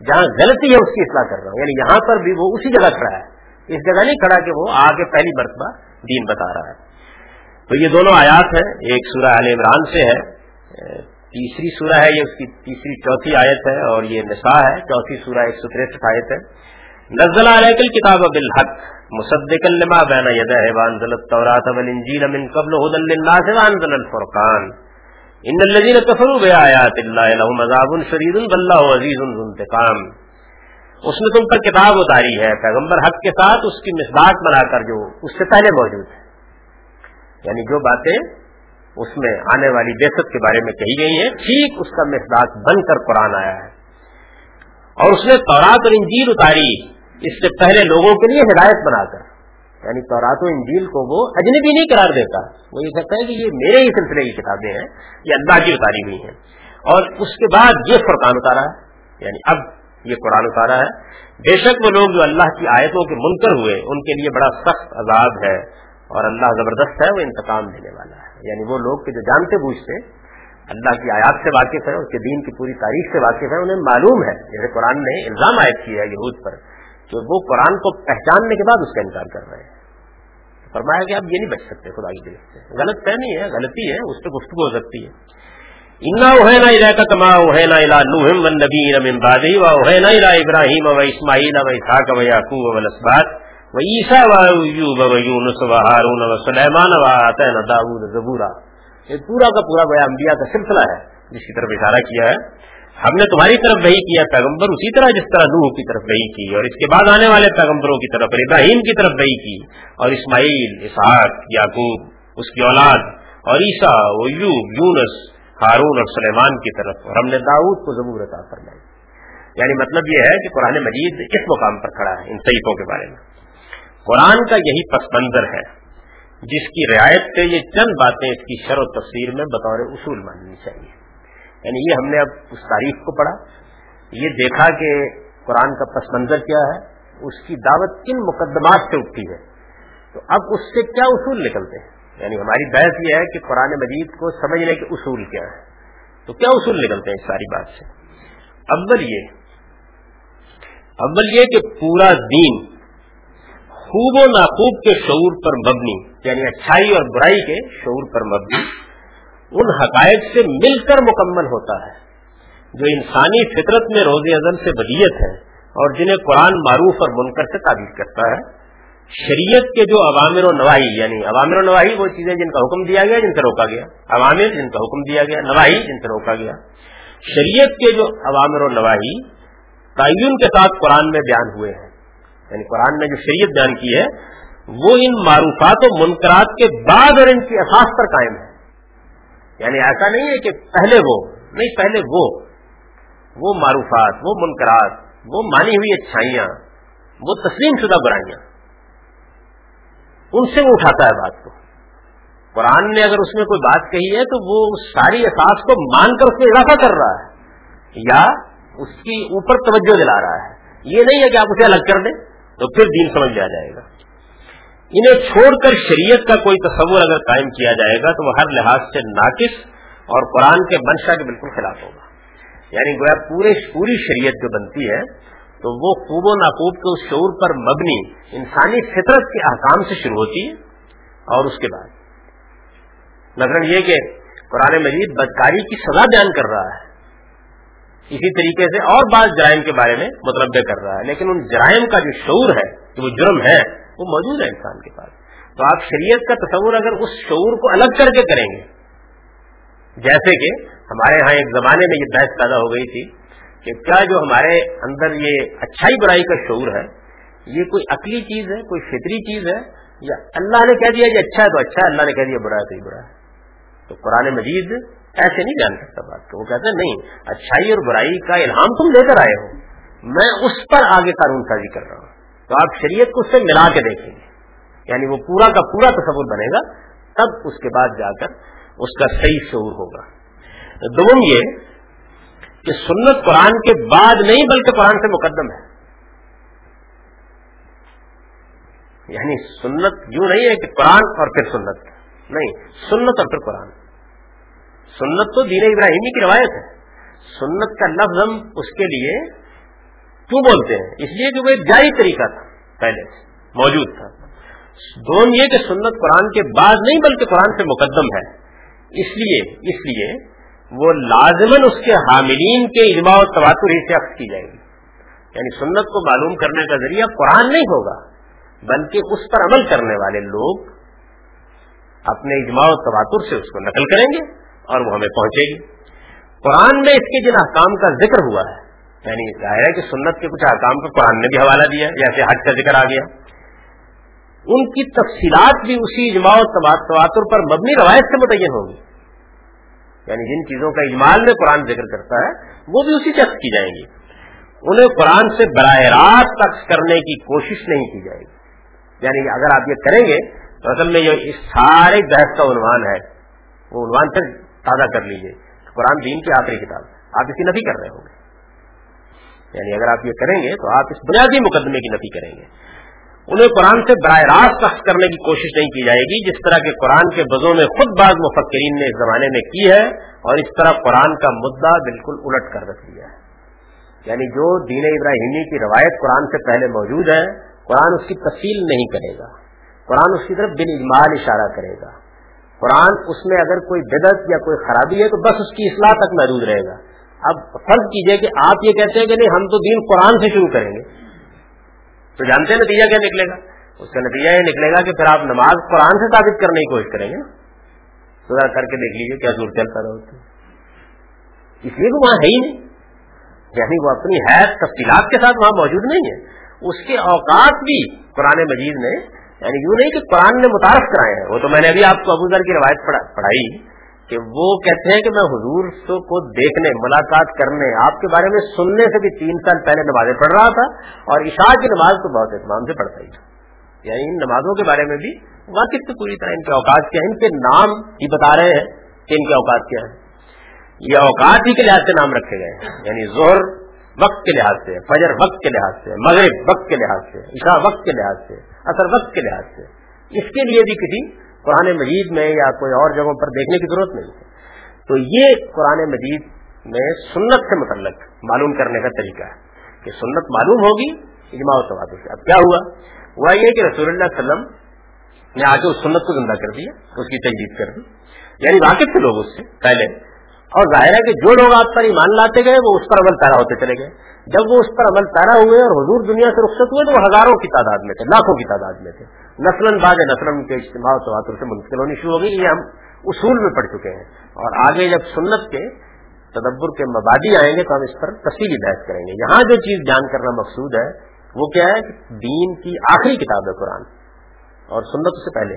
جہاں غلطی ہے، اس کی اصلاح کر رہا ہوں۔ یعنی یہاں پر بھی وہ اسی جگہ کھڑا ہے۔ اس جگہ نہیں کھڑا کہ وہ آگے پہلی مرتبہ دین بتا رہا ہے۔ تو یہ دونوں آیات ہیں۔ ایک سورہ عال عمران سے ہے۔ تیسری سورہ ہے، یہ اس کی تیسری چوتھی آیت ہے اور یہ نساء ہے، چوتھی سورہ ایک سو تریسٹھ آیت ہے۔ نزل علیک الكتاب بالحق مصدقا لما بین یدہ وانزل التوراۃ والانجیل من قبل هدى للناس وانزل الفرقان۔ ان الذين كفروا بآيات الله لهم عذاب شديد والله عزيز ذو انتقام۔ اس نے تم پر کتاب اتاری ہے، پیغمبر حق کے ساتھ اس کی مصداق بنا کر جو اس سے پہلے موجود ہے۔ یعنی جو باتیں اس میں آنے والی بےسط کے بارے میں کہی گئی ہیں ٹھیک اس کا مقدار بن کر قرآن آیا ہے۔ اور اس نے تورات اور انجیل اتاری۔ اس سے پہلے لوگوں کے لیے ہدایت بنا کر۔ یعنی تورات و انجیل کو وہ اجنبی نہیں قرار دیتا۔ وہ یہ کہتا ہے کہ یہ میرے ہی سلسلے کی کتابیں ہیں۔ یہ اللہ کی اتاری ہوئی ہیں۔ اور اس کے بعد یہ فرقان اتارا ہے۔ یعنی اب یہ قرآن اتارا ہے۔ بے شک وہ لوگ جو اللہ کی آیتوں کے منکر ہوئے، ان کے لیے بڑا سخت عذاب ہے۔ اور اللہ زبردست ہے، وہ انتقام دینے والا ہے۔ یعنی وہ لوگ جو جانتے بوجھتے اللہ کی آیات سے واقف ہے اس کے دین کی پوری تاریخ سے واقف ہے انہیں معلوم ہے۔ جیسے قرآن نے الزام عائد کیا ہے یہود پر کہ وہ قرآن کو پہچاننے کے بعد اس کا انکار کر رہے ہیں۔ فرمایا کہ آپ یہ نہیں بچ سکتے، خدا کی دل سے۔ غلط فہمی ہے، غلطی ہے، اس پہ گفتگو ہو سکتی ہے۔ انا اوہینا الا کا کما اوہینا الا نوہم ون نبی من بعدی، و اوہینا الا ابراہیم و اسماعیل و اسحاق و یعقوب و الاسباط۔ وہ عیسا ویونس و ہارون و سلیمان و آتین داود زبورا. یہ پورا کا پورا گویا انبیاء کا سلسلہ ہے، جس کی طرف اشارہ کیا ہے۔ ہم نے تمہاری طرف وہی کیا، پیغمبر اسی طرح جس طرح نوح کی طرف وہی کی، اور اس کے بعد آنے والے پیغمبروں کی طرف ابراہیم کی طرف وہی کی، اور اسماعیل، اسحاق، یعقوب، اس کی اولاد، اور عیسا ایوب، یونس، ہارون اور سلیمان کی طرف، اور ہم نے داؤد کو ضبور عطا فرمائی۔ یعنی مطلب یہ ہے کہ قرآن مجید کس مقام پر کھڑا ہے، ان صحیحوں کے بارے میں۔ قرآن کا یہی پس منظر ہے، جس کی رعایت سے یہ چند باتیں اس کی شر و تفسیر میں بطور اصول ماننی چاہیے۔ یعنی یہ ہم نے اب اس تاریخ کو پڑھا، یہ دیکھا کہ قرآن کا پس منظر کیا ہے، اس کی دعوت کن مقدمات سے اٹھتی ہے۔ تو اب اس سے کیا اصول نکلتے ہیں؟ یعنی ہماری بحث یہ ہے کہ قرآن مجید کو سمجھنے کے اصول کیا ہے تو کیا اصول نکلتے ہیں اس ساری بات سے؟ اول یہ اول یہ کہ پورا دین خوب و ناخوب کے شعور پر مبنی یعنی اچھائی اور برائی کے شعور پر مبنی، ان حقائق سے مل کر مکمل ہوتا ہے۔ جو انسانی فطرت میں روز ازل سے بدیت ہے اور جنہیں قرآن معروف اور منکر سے تعبیر کرتا ہے، شریعت کے جو عوامر و نواحی یعنی عوامر و نواحی وہ چیزیں جن کا حکم دیا گیا، جن سے روکا گیا۔ عوامر جن کا حکم دیا گیا نواحی جن سے روکا گیا۔ شریعت کے جو عوامر و نواحی تعین کے ساتھ قرآن میں بیان ہوئے ہیں۔ یعنی قرآن نے جو شریعت بیان کی ہے، وہ ان معروفات و منکرات کے بعد اور ان کی احساس پر قائم ہے۔ یعنی ایسا نہیں ہے کہ پہلے وہ، نہیں، پہلے وہ۔ وہ معروفات، وہ منکرات، وہ مانی ہوئی اچھائیاں، وہ تسلیم شدہ برائیاں۔ ان سے وہ اٹھاتا ہے بات کو۔ قرآن نے اگر اس میں کوئی بات کہی ہے تو وہ ساری احساس کو مان کر اس میں اضافہ کر رہا ہے، یا اس کی اوپر توجہ دلا رہا ہے۔ یہ نہیں ہے کہ آپ اسے الگ کر دیں۔ تو پھر دین سمجھ میں آ جائے گا۔ انہیں چھوڑ کر شریعت کا کوئی تصور اگر قائم کیا جائے گا تو وہ ہر لحاظ سے ناقص اور قرآن کے منشا کے بالکل خلاف ہوگا۔ یعنی گویا پورے پوری شریعت جو بنتی ہے تو وہ خوب و ناقوب کے اس شعور پر مبنی انسانی فطرت کے احکام سے شروع ہوتی ہے اور اس کے بعد۔ مثلاً یہ کہ قرآن مجید بدکاری کی سزا بیان کر رہا ہے۔ اسی طریقے سے اور بعض جرائم کے بارے میں متنوع کر رہا ہے۔ لیکن ان جرائم کا جو شعور ہے کہ وہ جرم ہے، وہ موجود ہے انسان کے پاس۔ تو آپ شریعت کا تصور اگر اس شعور کو الگ کر کے کریں گے، جیسے کہ ہمارے ہاں ایک زمانے میں یہ بحث پیدا ہو گئی تھی کہ کیا جو ہمارے اندر یہ اچھائی برائی کا شعور ہے، یہ کوئی عقلی چیز ہے، کوئی فطری چیز ہے، یا اللہ نے کہہ دیا یہ اچھا ہے تو اچھا ہے، اللہ نے کہہ دیا برا ہے تو یہ برا ہے۔ تو قرآن مجید ایسے نہیں جان سکتا بات کو۔ وہ کہتے ہیں نہیں، اچھائی اور برائی کا الہام تم لے کر آئے ہو۔ میں اس پر آگے قانون سازی کر رہا ہوں۔ تو آپ شریعت کو اس سے ملا کے دیکھیں گے۔ یعنی وہ پورا کا پورا تصور بنے گا، تب اس کے بعد جا کر اس کا صحیح شعور ہوگا۔ دوم یہ کہ سنت قرآن کے بعد نہیں، بلکہ قرآن سے مقدم ہے۔ یعنی سنت یوں نہیں ہے کہ قرآن اور پھر سنت۔ نہیں، سنت اور پھر قرآن۔ سنت تو دین ابراہیمی کی روایت ہے۔ سنت کا لفظ ہم اس کے لیے کیوں بولتے ہیں؟ اس لیے کہ وہ ایک جاری طریقہ تھا، پہلے موجود تھا۔ دونوں یہ کہ سنت قرآن کے بعد نہیں بلکہ قرآن سے مقدم ہے۔ اس لیے اس لیے وہ لازمن اس کے حاملین کے اجماع و تواتر ہی سے عکس کی جائے گی۔ یعنی سنت کو معلوم کرنے کا ذریعہ قرآن نہیں ہوگا، بلکہ اس پر عمل کرنے والے لوگ اپنے اجماع و تواتر سے اس کو نقل کریں گے۔ اور وہ ہمیں پہنچے گی۔ قرآن میں اس کے جن احکام کا ذکر ہوا ہے یعنی ظاہر ہے کہ سنت کے کچھ احکام کا قرآن نے بھی حوالہ دیا، جیسے حج کا ذکر آ گیا۔ ان کی تفصیلات بھی اسی اجماع و تواتر پر مبنی روایت سے متعین ہوگی یعنی جن چیزوں کا اجمال میں قرآن ذکر کرتا ہے، وہ بھی اسی چکس کی جائیں گی۔ انہیں قرآن سے براہ راست عکس کرنے کی کوشش نہیں کی جائے گی۔ یعنی اگر آپ یہ کریں گے، تو اصل میں یہ اس سارے بحث کا عنوان ہے۔ وہ عنوان تک تازہ کر لیجیے۔ قرآن دین کی آخری کتاب۔ آپ اس کی نفی کر رہے ہوں گے۔ یعنی اگر آپ یہ کریں گے تو آپ اس بنیادی مقدمے کی نفی کریں گے۔ انہیں قرآن سے براہ راست سخت کرنے کی کوشش نہیں کی جائے گی، جس طرح کے قرآن کے بزوں میں خود بعض مفکرین نے اس زمانے میں کی ہے اور اس طرح قرآن کا مدعا بالکل الٹ کر رکھ دیا ہے۔ یعنی جو دین ابراہیمی کی روایت قرآن سے پہلے موجود ہے، قرآن اس کی تفصیل نہیں کرے گا۔ قرآن اس کی طرف بن اجمال اشارہ کرے گا۔ قرآن اس میں اگر کوئی بدت یا کوئی خرابی ہے تو بس اس کی اصلاح تک محدود رہے گا۔ اب فرض کیجیے کہ آپ یہ کہتے ہیں کہ نہیں، ہم تو دین قرآن سے شروع کریں گے۔ تو جانتے ہیں نتیجہ کیا نکلے گا؟ اس کا نتیجہ یہ نکلے گا کہ پھر آپ نماز قرآن سے ثابت کرنے کی کوشش کریں گے تو ذرا کر کے دیکھ لیجیے کیا زور چلتا رہا اس لیے وہ وہاں ہے ہی نہیں۔ یعنی وہ اپنی حیث تفصیلات کے ساتھ وہاں موجود نہیں ہے۔ اس کے اوقات بھی قرآن مجید نے یعنی یوں نہیں کہ قرآن نے متعارف کرائے ہیں وہ تو میں نے ابھی آپ کو ابو ذر کی روایت پڑھائی کہ وہ کہتے ہیں کہ میں حضور کو دیکھنے، ملاقات کرنے، آپ کے بارے میں سننے سے بھی تین سال پہلے نمازیں پڑھ رہا تھا اور عشاء کی نماز تو بہت اہتمام سے پڑھتا ہی تھا۔ یعنی ان نمازوں کے بارے میں بھی واقف تو پوری طرح ان کے اوقات کیا ہیں، ان کے نام ہی بتا رہے ہیں کہ ان کے اوقات کیا ہیں۔ یہ اوقات ہی کے لحاظ سے نام رکھے گئے ہیں۔ یعنی زہر وقت کے لحاظ سے، فجر وقت کے لحاظ سے، مغرب وقت کے لحاظ سے، عشاء وقت کے لحاظ سے۔ اثر وقت کے لحاظ سے۔ اس کے لیے بھی کسی قرآن مجید میں یا کوئی اور جگہوں پر دیکھنے کی ضرورت نہیں ہے۔ تو یہ قرآن مجید میں سنت سے متعلق معلوم کرنے کا طریقہ ہے کہ سنت معلوم ہوگی، اجماع و تواتر سے۔ اب کیا ہوا؟ ہوا یہ کہ رسول اللہ علیہ وسلم نے آگے اس سنت کو زندہ کر دیا، اس کی تجدید کر دی۔ یعنی واقف تھے لوگ اس سے، پہلے۔ اور ظاہر ہے کہ جو لوگ آپ پر ایمان لاتے گئے، وہ اس پر عمل پیرا ہوتے چلے گئے۔ جب وہ اس پر عمل پیرا ہوئے اور حضور دنیا سے رخصت ہوئے، تو وہ ہزاروں کی تعداد میں تھے، لاکھوں کی تعداد میں تھے۔ نسل باز نسل کے اجتماع تواتر سے منتقل ہونی شروع ہو گئی، یہ ہم اصول میں پڑھ چکے ہیں۔ اور آگے جب سنت کے تدبر کے مبادی آئیں گے، تو ہم اس پر تفصیلی بحث کریں گے۔ یہاں جو چیز جان کرنا مقصود ہے، وہ کیا ہے؟ کہ دین کی آخری کتاب ہے قرآن۔ اور سنت سے پہلے۔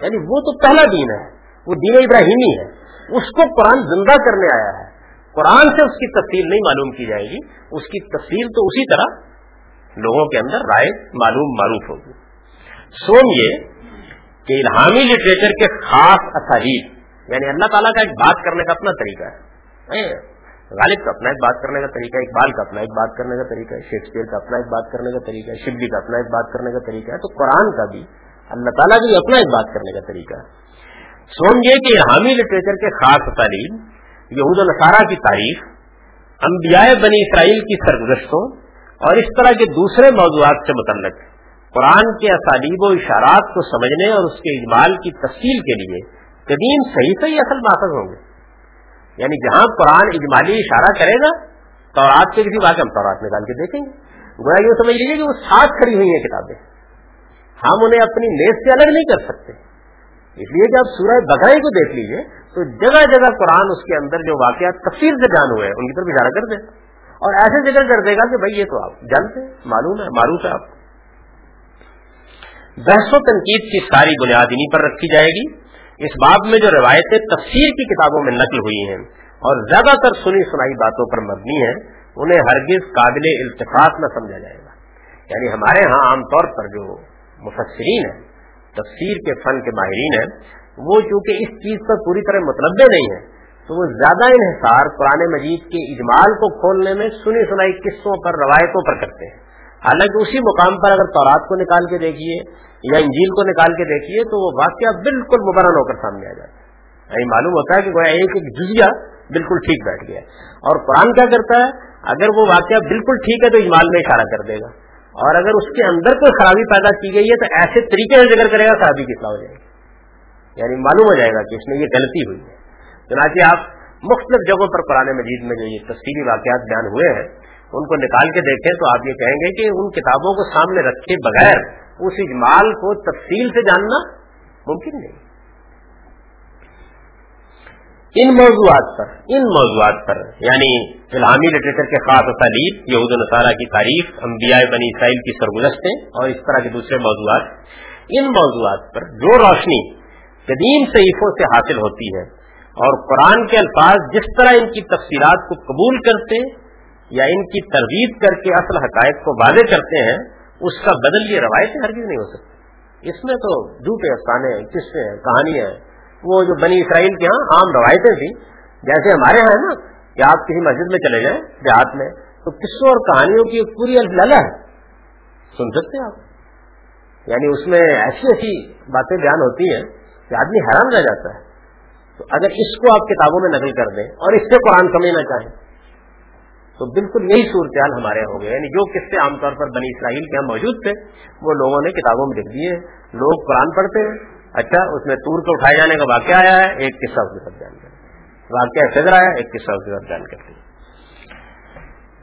یعنی وہ تو پہلا دین ہے، وہ دین ابراہیمی ہے۔ اس کو قرآن زندہ کرنے آیا ہے۔ قرآن سے اس کی تفصیل نہیں معلوم کی جائے گی۔ اس کی تفصیل تو اسی طرح لوگوں کے اندر رائے معلوم معروف ہوگی۔ سوم یہ کہ الہامی لٹریچر کے خاص اثاریف یعنی اللہ تعالیٰ کا ایک بات کرنے کا اپنا طریقہ ہے۔ غالب کا اپنا ایک بات کرنے کا طریقہ اقبال کا اپنا ایک بات کرنے کا طریقہ ہے، شیکسپیئر کا اپنا ایک بات کرنے کا طریقہ ہے، شبلی کا اپنا ایک بات کرنے کا طریقہ ہے۔ تو قرآن کا بھی، اللہ تعالیٰ کا بھی اپنا ایک بات کرنے کا طریقہ ہے۔ سوم یہ کہ لٹریچر کے خاص تعلیم، یہود الصارہ کی تاریخ، انبیاء بنی اسرائیل کی سرگزشتوں اور اس طرح کے دوسرے موضوعات سے متعلق، قرآن کے اسالیب و اشارات کو سمجھنے اور اس کے اجمال کی تفصیل کے لیے قدیم صحیح صحیح اصل ماخذ ہوں گے۔ یعنی جہاں قرآن اجمالی اشارہ کرے گا تو رات کے کسی بات ہم تورات نکال کے دیکھیں گے۔ گویا یوں سمجھ لیجیے کہ وہ ساتھ کھڑی ہوئی ہیں کتابیں۔ ہم انہیں اپنی نیز سے الگ نہیں کر سکتے۔ اس لیے کہ آپ سورہ بغائی کو دیکھ لیجیے، تو جگہ جگہ قرآن اس کے اندر جو واقعات تفصیل سے جان ہوئے ہیں، ان کی طرف اشارہ کر دیں۔ اور ایسے ذکر کر دے گا کہ بھائی یہ تو آپ جانتے ہیں، معلوم ہے، معروف ہے آپ بحث و تنقید کی ساری بنیاد انہیں پر رکھی جائے گی۔ اس باب میں جو روایتیں تفسیر کی کتابوں میں نقل ہوئی ہیں اور زیادہ تر سنی سنائی باتوں پر مبنی ہیں، انہیں ہرگز قابل التفاق نہ سمجھا جائے گا۔ یعنی ہمارے ہاں عام طور پر جو مفسرین ہیں تفسیر کے فن کے ماہرین ہیں، وہ چونکہ اس چیز پر پوری طرح متنوع نہیں ہے تو وہ زیادہ انحصار قرآن مجید کے اجمال کو کھولنے میں سنی سنائی قصوں پر، روایتوں پر کرتے ہیں۔ حالانکہ اسی مقام پر اگر تورات کو نکال کے دیکھیے یا انجیل کو نکال کے دیکھیے، تو وہ واقعہ بالکل مبرن ہو کر سامنے آ جاتا ہے۔ یعنی معلوم ہوتا ہے کہ گویا ایک ایک جزیا بالکل ٹھیک بیٹھ گیا اور قرآن کیا کرتا ہے؟ اگر وہ واقعہ بالکل ٹھیک ہے تو اجمال میں اشارہ کر دے گا۔ اور اگر اس کے اندر کوئی خرابی پیدا کی گئی ہے تو ایسے طریقے سے ذکر کرے گا خرابی کس طرح ہو جائے گی۔ یعنی معلوم ہو جائے گا کہ اس میں یہ غلطی ہوئی ہے۔ چنانچہ آپ مختلف جگہوں پر قرآن مجید میں جو یہ تفصیلی واقعات بیان ہوئے ہیں، ان کو نکال کے دیکھیں تو آپ یہ کہیں گے کہ ان کتابوں کو سامنے رکھے بغیر اس اجمال کو تفصیل سے جاننا ممکن نہیں۔ ان موضوعات پر، ان موضوعات پر۔ یعنی الہامی لٹریچر کے خاص تعلیم یہود نصارہ کی تعریف، انبیاء بنی اسرائیل کی سرگزشتیں اور اس طرح کے دوسرے موضوعات۔ ان موضوعات پر جو روشنی قدیم صحیفوں سے حاصل ہوتی ہے اور قرآن کے الفاظ جس طرح ان کی تفصیلات کو قبول کرتے یا ان کی تردید کر کے اصل حقائق کو واضح کرتے ہیں، اس کا بدل یہ روایتیں ہرگز نہیں ہو سکتی۔ اس میں تو جھوٹے افسانے ہیں قصے ہیں کہانیاں ہیں وہ جو بنی اسرائیل کے ہاں عام روایتیں تھیں، جیسے ہمارے یہاں ہے نا، کہ آپ کسی مسجد میں چلے جائیں دیہات میں، تو قصوں اور کہانیوں کی ایک پوری الفلہ ہے۔ سن سکتے ہیں آپ؟ یعنی اس میں ایسی ایسی باتیں بیان ہوتی ہیں کہ آدمی حیران رہ جاتا ہے۔ تو اگر اس کو آپ کتابوں میں نقل کر دیں اور اس سے قرآن سمجھنا چاہیں، تو بالکل یہی صورتحال ہمارے یہاں ہو گئے یعنی جو قصے عام طور پر بنی اسرائیل کے یہاں موجود تھے، وہ لوگوں نے کتابوں میں لکھ دیے، لوگ قرآن پڑھتے ہیں اچھا اس میں تور کے اٹھائے جانے کا واقعہ آیا ہے، ایک قصہ اس کے ساتھ بیان کرتے واقعہ فضر آیا، ایک قصہ اس کے ساتھ بیان کرتے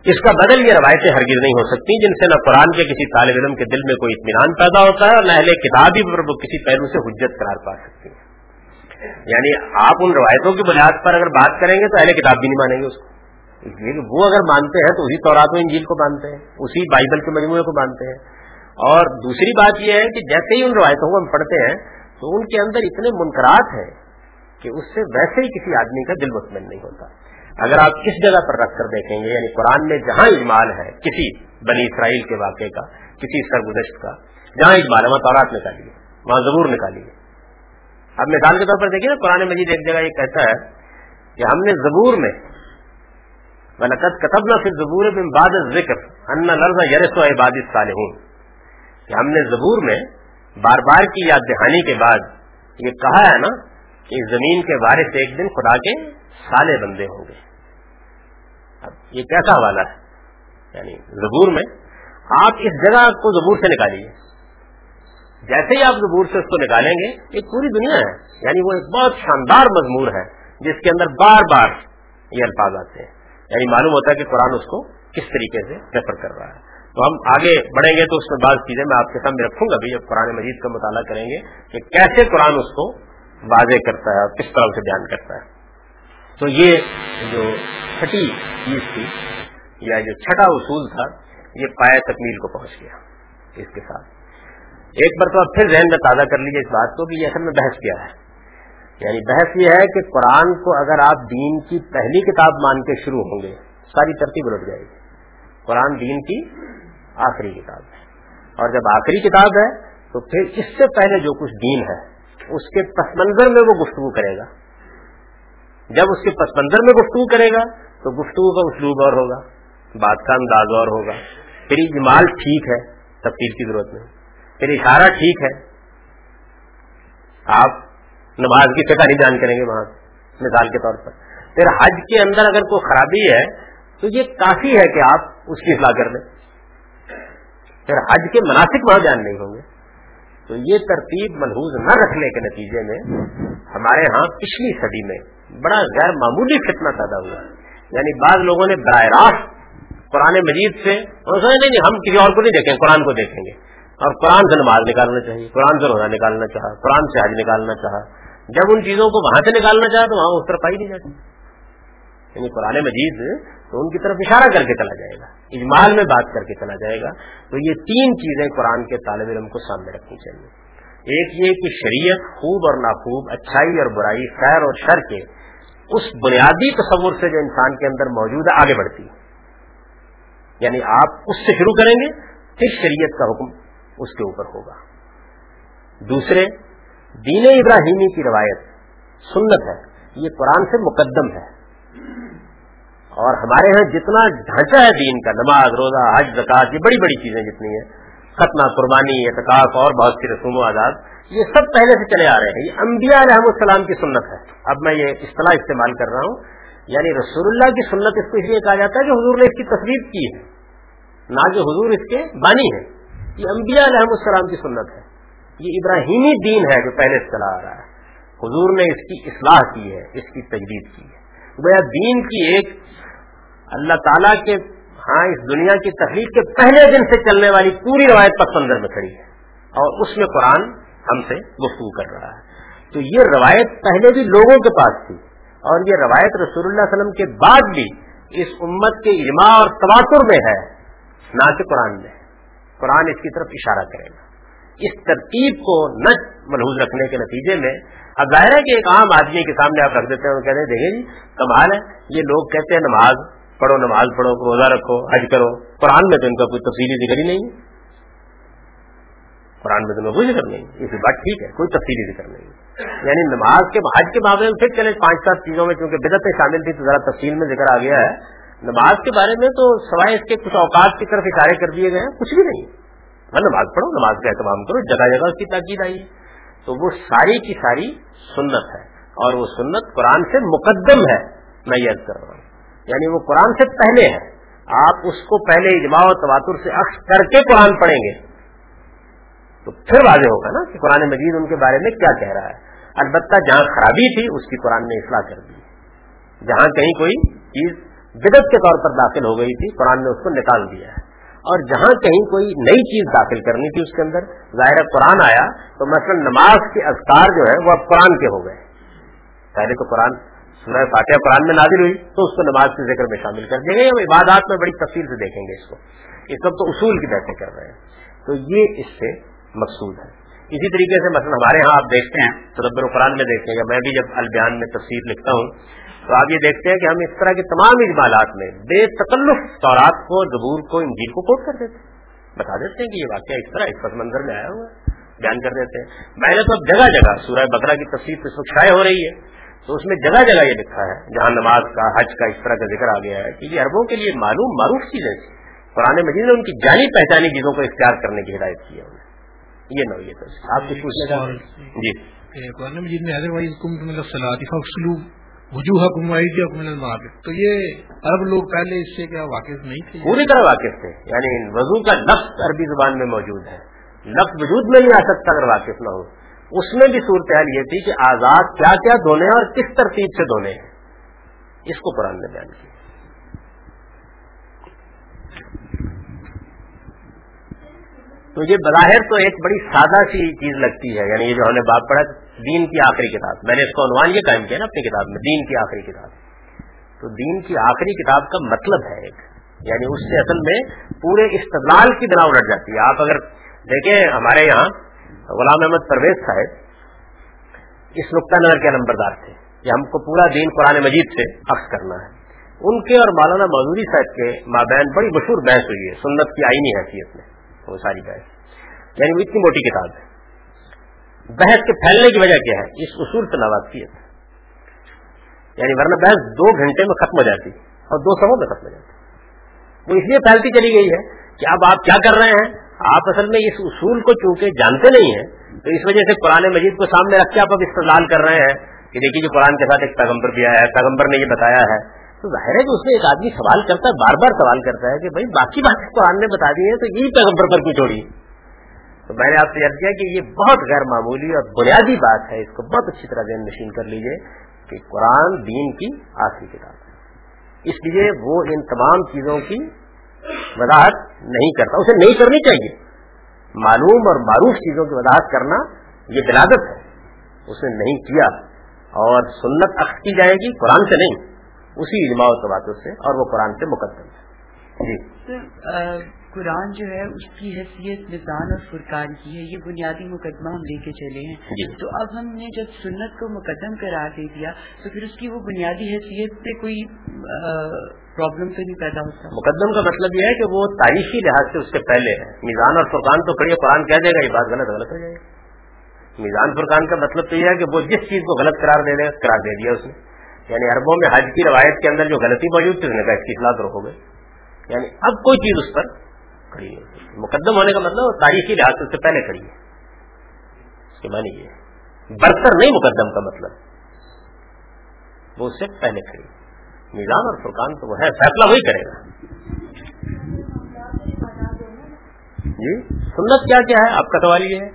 اس کا بدل یہ روایتیں ہرگز نہیں ہو سکتی، جن سے نہ قرآن کے کسی طالب علم کے دل میں کوئی اطمینان پیدا ہوتا ہے، اور نہ اہل کتاب ہی پر وہ کسی پہلو سے حجت قرار پا سکتی ہے یعنی آپ ان روایتوں کی بنیاد پر اگر بات کریں گے تو اہل کتاب بھی نہیں مانیں گے اس کو۔ اس لیے کہ وہ اگر مانتے ہیں تو اسی طورات میں انجیل کو مانتے ہیں، اسی بائبل کے مجموعے کو مانتے ہیں۔ اور دوسری بات یہ ہے کہ جیسے ہی ان روایتوں کو ہم پڑھتے ہیں تو ان کے اندر اتنے منقرات ہیں کہ اس سے ویسے ہی کسی آدمی کا دل مطمئن نہیں ہوتا۔ اگر آپ کس جگہ پر رکھ کر دیکھیں گے یعنی قرآن میں جہاں اجمال ہے، کسی بنی اسرائیل کے واقعے کا، کسی سرگزشت کا، جہاں اجمال ہے، وہاں تورات نکالیے، وہاں ضرور نکالیے۔ اب مثال کے طور پر دیکھیے نا، قرآن مجید ایک جگہ یہ کہتا ہے کہ ہم نے زبور میں ولقت کتب نہ پھر زبور میں باد ذکر ان لرز یرس و عباد صالحون کہ ہم نے زبور میں بار بار کی یاد دہانی کے بعد یہ کہا ہے نا کہ زمین کے وارث ایک دن خدا کے سالے بندے ہوں گے۔ اب یہ کیسا حوالہ ہے؟ یعنی زبور میں آپ اس جگہ کو زبور سے نکالیے۔ جیسے ہی آپ زبور سے اس کو نکالیں گے ایک پوری دنیا ہے۔ یعنی وہ ایک بہت شاندار مضمور ہے، جس کے اندر بار بار یہ الفاظ آتے ہیں۔ یعنی معلوم ہوتا ہے کہ قرآن اس کو کس طریقے سے ریفر کر رہا ہے۔ تو ہم آگے بڑھیں گے تو اس میں بعض چیزیں میں آپ کے سامنے رکھوں گا بھی جب قرآن مجید کا مطالعہ کریں گے کہ کیسے قرآن اس کو واضح کرتا ہے اور کس طرح سے بیان کرتا ہے۔ تو یہ جو چھٹی چیز تھی، یا جو چھٹا اصول تھا، یہ پایا تکمیل کو پہنچ گیا اس کے ساتھ۔ ایک مرتبہ پھر ذہن میں تازہ کر لیجیے اس بات کو کہ یہ اصل میں بحث کیا ہے۔ یعنی بحث یہ ہے کہ قرآن کو اگر آپ دین کی پہلی کتاب مان کے شروع ہوں گے، ساری ترتیب الٹ جائے گی۔ قرآن دین کی آخری کتاب ہے۔ اور جب آخری کتاب ہے، تو پھر اس سے پہلے جو کچھ دین ہے، اس کے پس منظر میں وہ گفتگو کرے گا۔ جب اس کے پس منظر میں گفتگو کرے گا، تو گفتگو کا اسلوب اور ہوگا، بات کا انداز اور ہوگا۔ پھر جمال ٹھیک ہے تفصیل کی ضرورت نہیں۔ پھر اشارہ ٹھیک ہے۔ آپ نماز کی فکر نہیں جان کریں گے وہاں، مثال کے طور پر۔ پھر حج کے اندر اگر کوئی خرابی ہے، تو یہ کافی ہے کہ آپ اس کی اصلاح کر لیں۔ پھر حج کے مناسب وہاں بیان نہیں ہوں گے۔ تو یہ ترتیب ملحوظ نہ رکھنے کے نتیجے میں ہمارے ہاں پچھلی صدی میں بڑا غیر معمولی فتنہ پیدا ہوا۔ یعنی بعض لوگوں نے براہ راست قرآن مجید سے نہیں، ہم کسی اور کو نہیں دیکھیں، قرآن کو دیکھیں گے۔ اور قرآن سے نماز نکالنا چاہیے، قرآن سے روزہ نکالنا چاہا، قرآن سے حج نکالنا چاہا۔ جب ان چیزوں کو وہاں سے نکالنا چاہا تو وہاں اس طرف پائی نہیں جاتی۔ یعنی قرآن مجید تو ان کی طرف اشارہ کر کے چلا جائے گا، اجمال میں بات کر کے چلا جائے گا۔ تو یہ تین چیزیں قرآن کے طالب علم کو سامنے رکھنی چاہیے۔ ایک یہ کہ شریعت خوب اور ناخوب، اچھائی اور برائی، خیر اور شر کے اس بنیادی تصور سے جو انسان کے اندر موجود ہے، آگے بڑھتی ہے۔ یعنی آپ اس سے شروع کریں گے، پھر شریعت کا حکم اس کے اوپر ہوگا۔ دوسرے، دین ابراہیمی کی روایت سنت ہے، یہ قرآن سے مقدم ہے۔ اور ہمارے یہاں جتنا ڈھانچہ ہے دین کا، نماز، روزہ، حج، زکات، یہ بڑی بڑی چیزیں جتنی ہیں ختنہ قربانی، اعتکاف اور بہت سی رسوم و آزاد، یہ سب پہلے سے چلے آ رہے ہیں۔ یہ انبیاء علیہ السلام کی سنت ہے۔ اب میں یہ اصطلاح استعمال کر رہا ہوں۔ یعنی رسول اللہ کی سنت اس کو اس لیے کہا جاتا ہے کہ حضور نے اس کی تصویر کی ہے، نہ کہ حضور اس کے بانی ہے یہ انبیاء علیہ السلام کی سنت ہے۔ یہ ابراہیمی دین ہے جو پہلے سے چلا آ رہا ہے۔ حضور نے اس کی اصلاح کی ہے، اس کی تجدید کی ہے۔ گویا دین کی ایک اللہ تعالیٰ کے ہاں اس دنیا کی تخلیق کے پہلے دن سے چلنے والی پوری روایت پس منظر میں کھڑی ہے۔ اور اس میں قرآن ہم سے گفتگو کر رہا ہے۔ تو یہ روایت پہلے بھی لوگوں کے پاس تھی۔ اور یہ روایت رسول اللہ علیہ وسلم کے بعد بھی اس امت کے اجماع اور تواتر میں ہے، نہ کہ قرآن میں۔ قرآن اس کی طرف اشارہ کرے گا۔ اس ترتیب کو نہ ملحوظ رکھنے کے نتیجے میں، اب ظاہر ہے کہ ایک عام آدمی کے سامنے آپ رکھ دیتے ہیں وہ کہتے ہیں، دیکھیں جی کمال ہے۔ یہ لوگ کہتے ہیں نماز پڑھو، نماز پڑھو، روزہ رکھو، حج کرو۔ قرآن میں تو ان کا کوئی تفصیلی ذکر ہی نہیں قرآن میں تو میں کوئی ذکر نہیں اسی بات ٹھیک ہے، کوئی تفصیلی ذکر نہیں یعنی نماز کے حج کے معاملے میں پھر چلے پانچ سات چیزوں میں کیونکہ بدتیں شامل تھی تو ذرا تفصیل میں ذکر آ گیا ہے۔ نماز کے بارے میں تو سوائے اس کے کچھ اوقات کی طرف اشارے کر دیے گئے ہیں، کچھ بھی نہیں۔ نماز پڑھو، نماز کا اہتمام کرو، جگہ جگہ اس کی تاکید آئی تو وہ ساری کی ساری سنت ہے۔ اور وہ سنت قرآن سے مقدم ہے، میں یاد کر رہا ہوں۔ یعنی وہ قرآن سے پہلے ہے۔ آپ اس کو پہلے اجماع و تواتر سے عکس کر کے قرآن پڑھیں گے۔ تو پھر واضح ہوگا نا کہ قرآن مجید ان کے بارے میں کیا کہہ رہا ہے۔ البتہ جہاں خرابی تھی، اس کی قرآن نے اصلاح کر دی۔ جہاں کہیں کوئی چیز بدت کے طور پر داخل ہو گئی تھی، قرآن نے اس کو نکال دیا ہے۔ اور جہاں کہیں کوئی نئی چیز داخل کرنی تھی اس کے اندر، ظاہر قرآن آیا تو مثلا نماز کے اذکار جو ہے، وہ اب قرآن کے ہو گئے۔ پہلے تو قرآن سورہ فاتحہ قرآن میں نازل ہوئی، تو اس کو نماز کے ذکر میں شامل کر دیں گے ہم عبادات میں بڑی تفصیل سے دیکھیں گے اس کو۔ اس وقت تو اصول کی بحثیں کر رہے ہیں۔ تو یہ اس سے مقصود ہے۔ اسی طریقے سے مثلا ہمارے ہاں آپ دیکھتے ہیں تدبر قرآن میں دیکھتے ہیں میں بھی جب البیان میں تفصیل لکھتا ہوں، تو آپ یہ دیکھتے ہیں کہ ہم اس طرح کے تمام اجمالات میں بے تکلف تورات کو، زبور کو، انجیل کو کوٹ کر دیتے ہیں۔ بتا دیتے ہیں کہ یہ واقعہ اس طرح اس پس منظر میں آیا ہوا ہے۔ بیان کر دیتے ہیں۔ میں نے تو جگہ جگہ، سورہ بکرا کی تفصیل اس وقت شائع ہو رہی ہے۔ تو اس میں جگہ جگہ یہ لکھا ہے جہاں نماز کا حج کا اس طرح کا ذکر آ گیا ہے کہ یہ عربوں کے لیے معلوم معروف چیزیں قرآن مجید نے ان کی جانی پہچانی چیزوں کو اختیار کرنے کی ہدایت کی ہے۔ یہ نوعیت آپ کچھ پوچھنا چاہیں جی۔ قرآن مجید میں وائز وجوہ تو یہ عرب لوگ پہلے اس سے کیا واقف نہیں تھے؟ پوری طرح واقف تھے۔ یعنی وضو کا لفظ عربی زبان میں موجود ہے۔ لفظ وجود میں نہیں آ سکتا اگر واقف نہ ہو۔ اس میں بھی صورتحال یہ تھی کہ آزاد کیا کیا دھونے اور کس ترتیب سے دھونے ہیں۔ اس کو قرآن نے بیان کیا۔ تو یہ بظاہر تو ایک بڑی سادہ سی چیز لگتی ہے یعنی یہ جو ہم نے بات پڑھا، دین کی آخری کتاب۔ میں نے اس کو عنوان یہ قائم کیا نا اپنی کتاب میں، دین کی آخری کتاب۔ تو دین کی آخری کتاب کا مطلب ہے ایک۔ یعنی اس سے اصل میں پورے استدلال کی بنا الٹ جاتی ہے۔ آپ اگر دیکھیں ہمارے یہاں غلام احمد پرویز صاحب، اس نقطۂ نظر کے نمبردار تھے کہ ہم کو پورا دین قرآن مجید سے عکس کرنا ہے۔ ان کے اور مولانا مودودی صاحب کے مابین بڑی مشہور بحث ہوئی ہے، سنت کی آئینی حیثیت میں، وہ ساری بحث۔ یعنی وہ اتنی موٹی کتاب ہے۔ بحث کے پھیلنے کی وجہ کیا ہے؟ اس اصول سے نواقفیت یعنی ورنہ بحث دو گھنٹے میں ختم ہو جاتی اور دو سموں میں ختم ہو جاتی۔ وہ اس لیے پھیلتی چلی گئی ہے کہ اب آپ کیا کر رہے ہیں؟ آپ اصل میں اس اصول کو چونکہ جانتے نہیں ہیں، تو اس وجہ سے قرآن مجید کو سامنے رکھ کے آپ اب استعمال کر رہے ہیں کہ دیکھیے جو قرآن کے ساتھ ایک پیغمبر بھی آیا ہے، پیغمبر نے یہ بتایا ہے۔ تو ظاہر ہے کہ اس میں ایک آدمی سوال کرتا ہے، بار بار سوال کرتا ہے کہ بھائی باقی باتیں قرآن نے بتا دی ہیں تو یہی پیغمبر پر کیوں چھوڑی؟ تو میں نے آپ سے یاد کیا کہ یہ بہت غیر معمولی اور بنیادی بات ہے، اس کو بہت اچھی طرح ذہن نشین کر لیجیے کہ قرآن دین کی آخری کتاب ہے۔ اس لیے وہ ان تمام چیزوں کی وضاحت نہیں کرتا، اسے نہیں کرنی چاہیے۔ معلوم اور معروف چیزوں کی وضاحت کرنا یہ بلادت ہے۔ اس نے نہیں کیا اور سنت اخذ کی جائے گی قرآن سے نہیں۔ اسی اجماع و باتوں سے اور وہ قرآن سے مقدم ہے۔ جی۔ قرآن جو ہے اس کی حیثیت نظان اور فرقان کی ہے۔ یہ بنیادی مقدمہ ہم لے کے چلے ہیں۔ جی۔ تو اب ہم نے جب سنت کو مقدم قرار دے دیا تو پھر اس کی وہ بنیادی حیثیت سے کوئی پرابلم تو نہیں پیدا ہوتا۔ مقدم کا مطلب یہ ہے کہ وہ تاریخی لحاظ سے اس سے پہلے ہے میزان اور فرقان تو کھڑی قرآن کہہ دے گا یہ بات غلط غلط ہو جائے گی۔ میزان فرقان کا مطلب تو یہ ہے کہ وہ جس چیز کو غلط قرار دے دے قرار دے دیا اس نے۔ یعنی عربوں میں حج کی روایت کے اندر جو غلطی موجود تھی اس نے کہا اس کی اطلاع رکھو گے۔ یعنی اب کوئی چیز اس پر کھڑی ہے۔ مقدم ہونے کا مطلب تاریخی لحاظ سے پہلے کھڑی ہے۔ اس کے معنی یہ برتر نہیں مقدم کا مطلب۔ وہ اس سے پہلے کھڑی نظام اور فرقان تو وہ ہے۔ فیصلہ وہی کرے گا۔ جی؟ سنت کیا کیا ہے؟ آپ کا سوال یہ ہے۔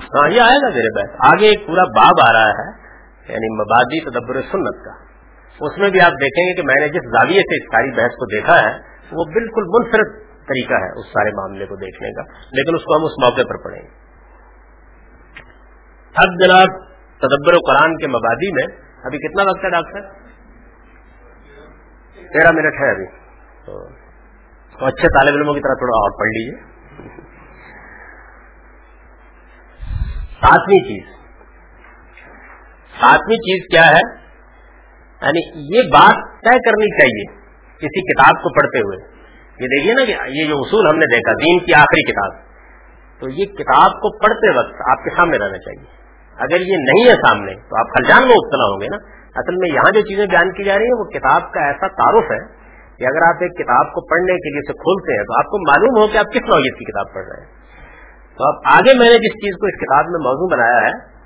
ہاں یہ آئے گا میرے بحث آگے ایک پورا باب آ رہا ہے یعنی مبادی تدبر سنت کا۔ اس میں بھی آپ دیکھیں گے کہ میں نے جس زاویے سے اس ساری بحث کو دیکھا ہے، وہ بالکل منفرد طریقہ ہے اس سارے معاملے کو دیکھنے کا، لیکن اس کو ہم اس موقع پر پڑھیں گے۔ اب جناب تدبر و قرآن کے مبادی میں، ابھی کتنا وقت ہے ڈاکٹر تیرہ منٹ ہے ابھی۔ تو اچھے طالب علموں کی طرح تھوڑا اور پڑھ لیجیے ساتویں چیز۔ ساتویں چیز کیا ہے؟ یعنی یہ بات طے کرنی چاہیے کسی کتاب کو پڑھتے ہوئے۔ یہ دیکھیے نا کہ یہ جو اصول ہم نے دیکھا، دین کی آخری کتاب۔ تو یہ کتاب کو پڑھتے وقت آپ کے سامنے رہنا چاہیے۔ اگر یہ نہیں ہے سامنے، تو آپ خلجان میں مبتلا ہوں گے نا۔ اصل میں یہاں جو چیزیں بیان کی جا رہی ہیں، وہ کتاب کا ایسا تعارف ہے کہ اگر آپ ایک کتاب کو پڑھنے کے لیے اسے کھولتے ہیں، تو آپ کو معلوم ہو کہ آپ کس نوعیت کی کتاب پڑھ رہے ہیں۔ تو اب آگے میں نے جس چیز کو اس کتاب میں موضوع بنایا ہے،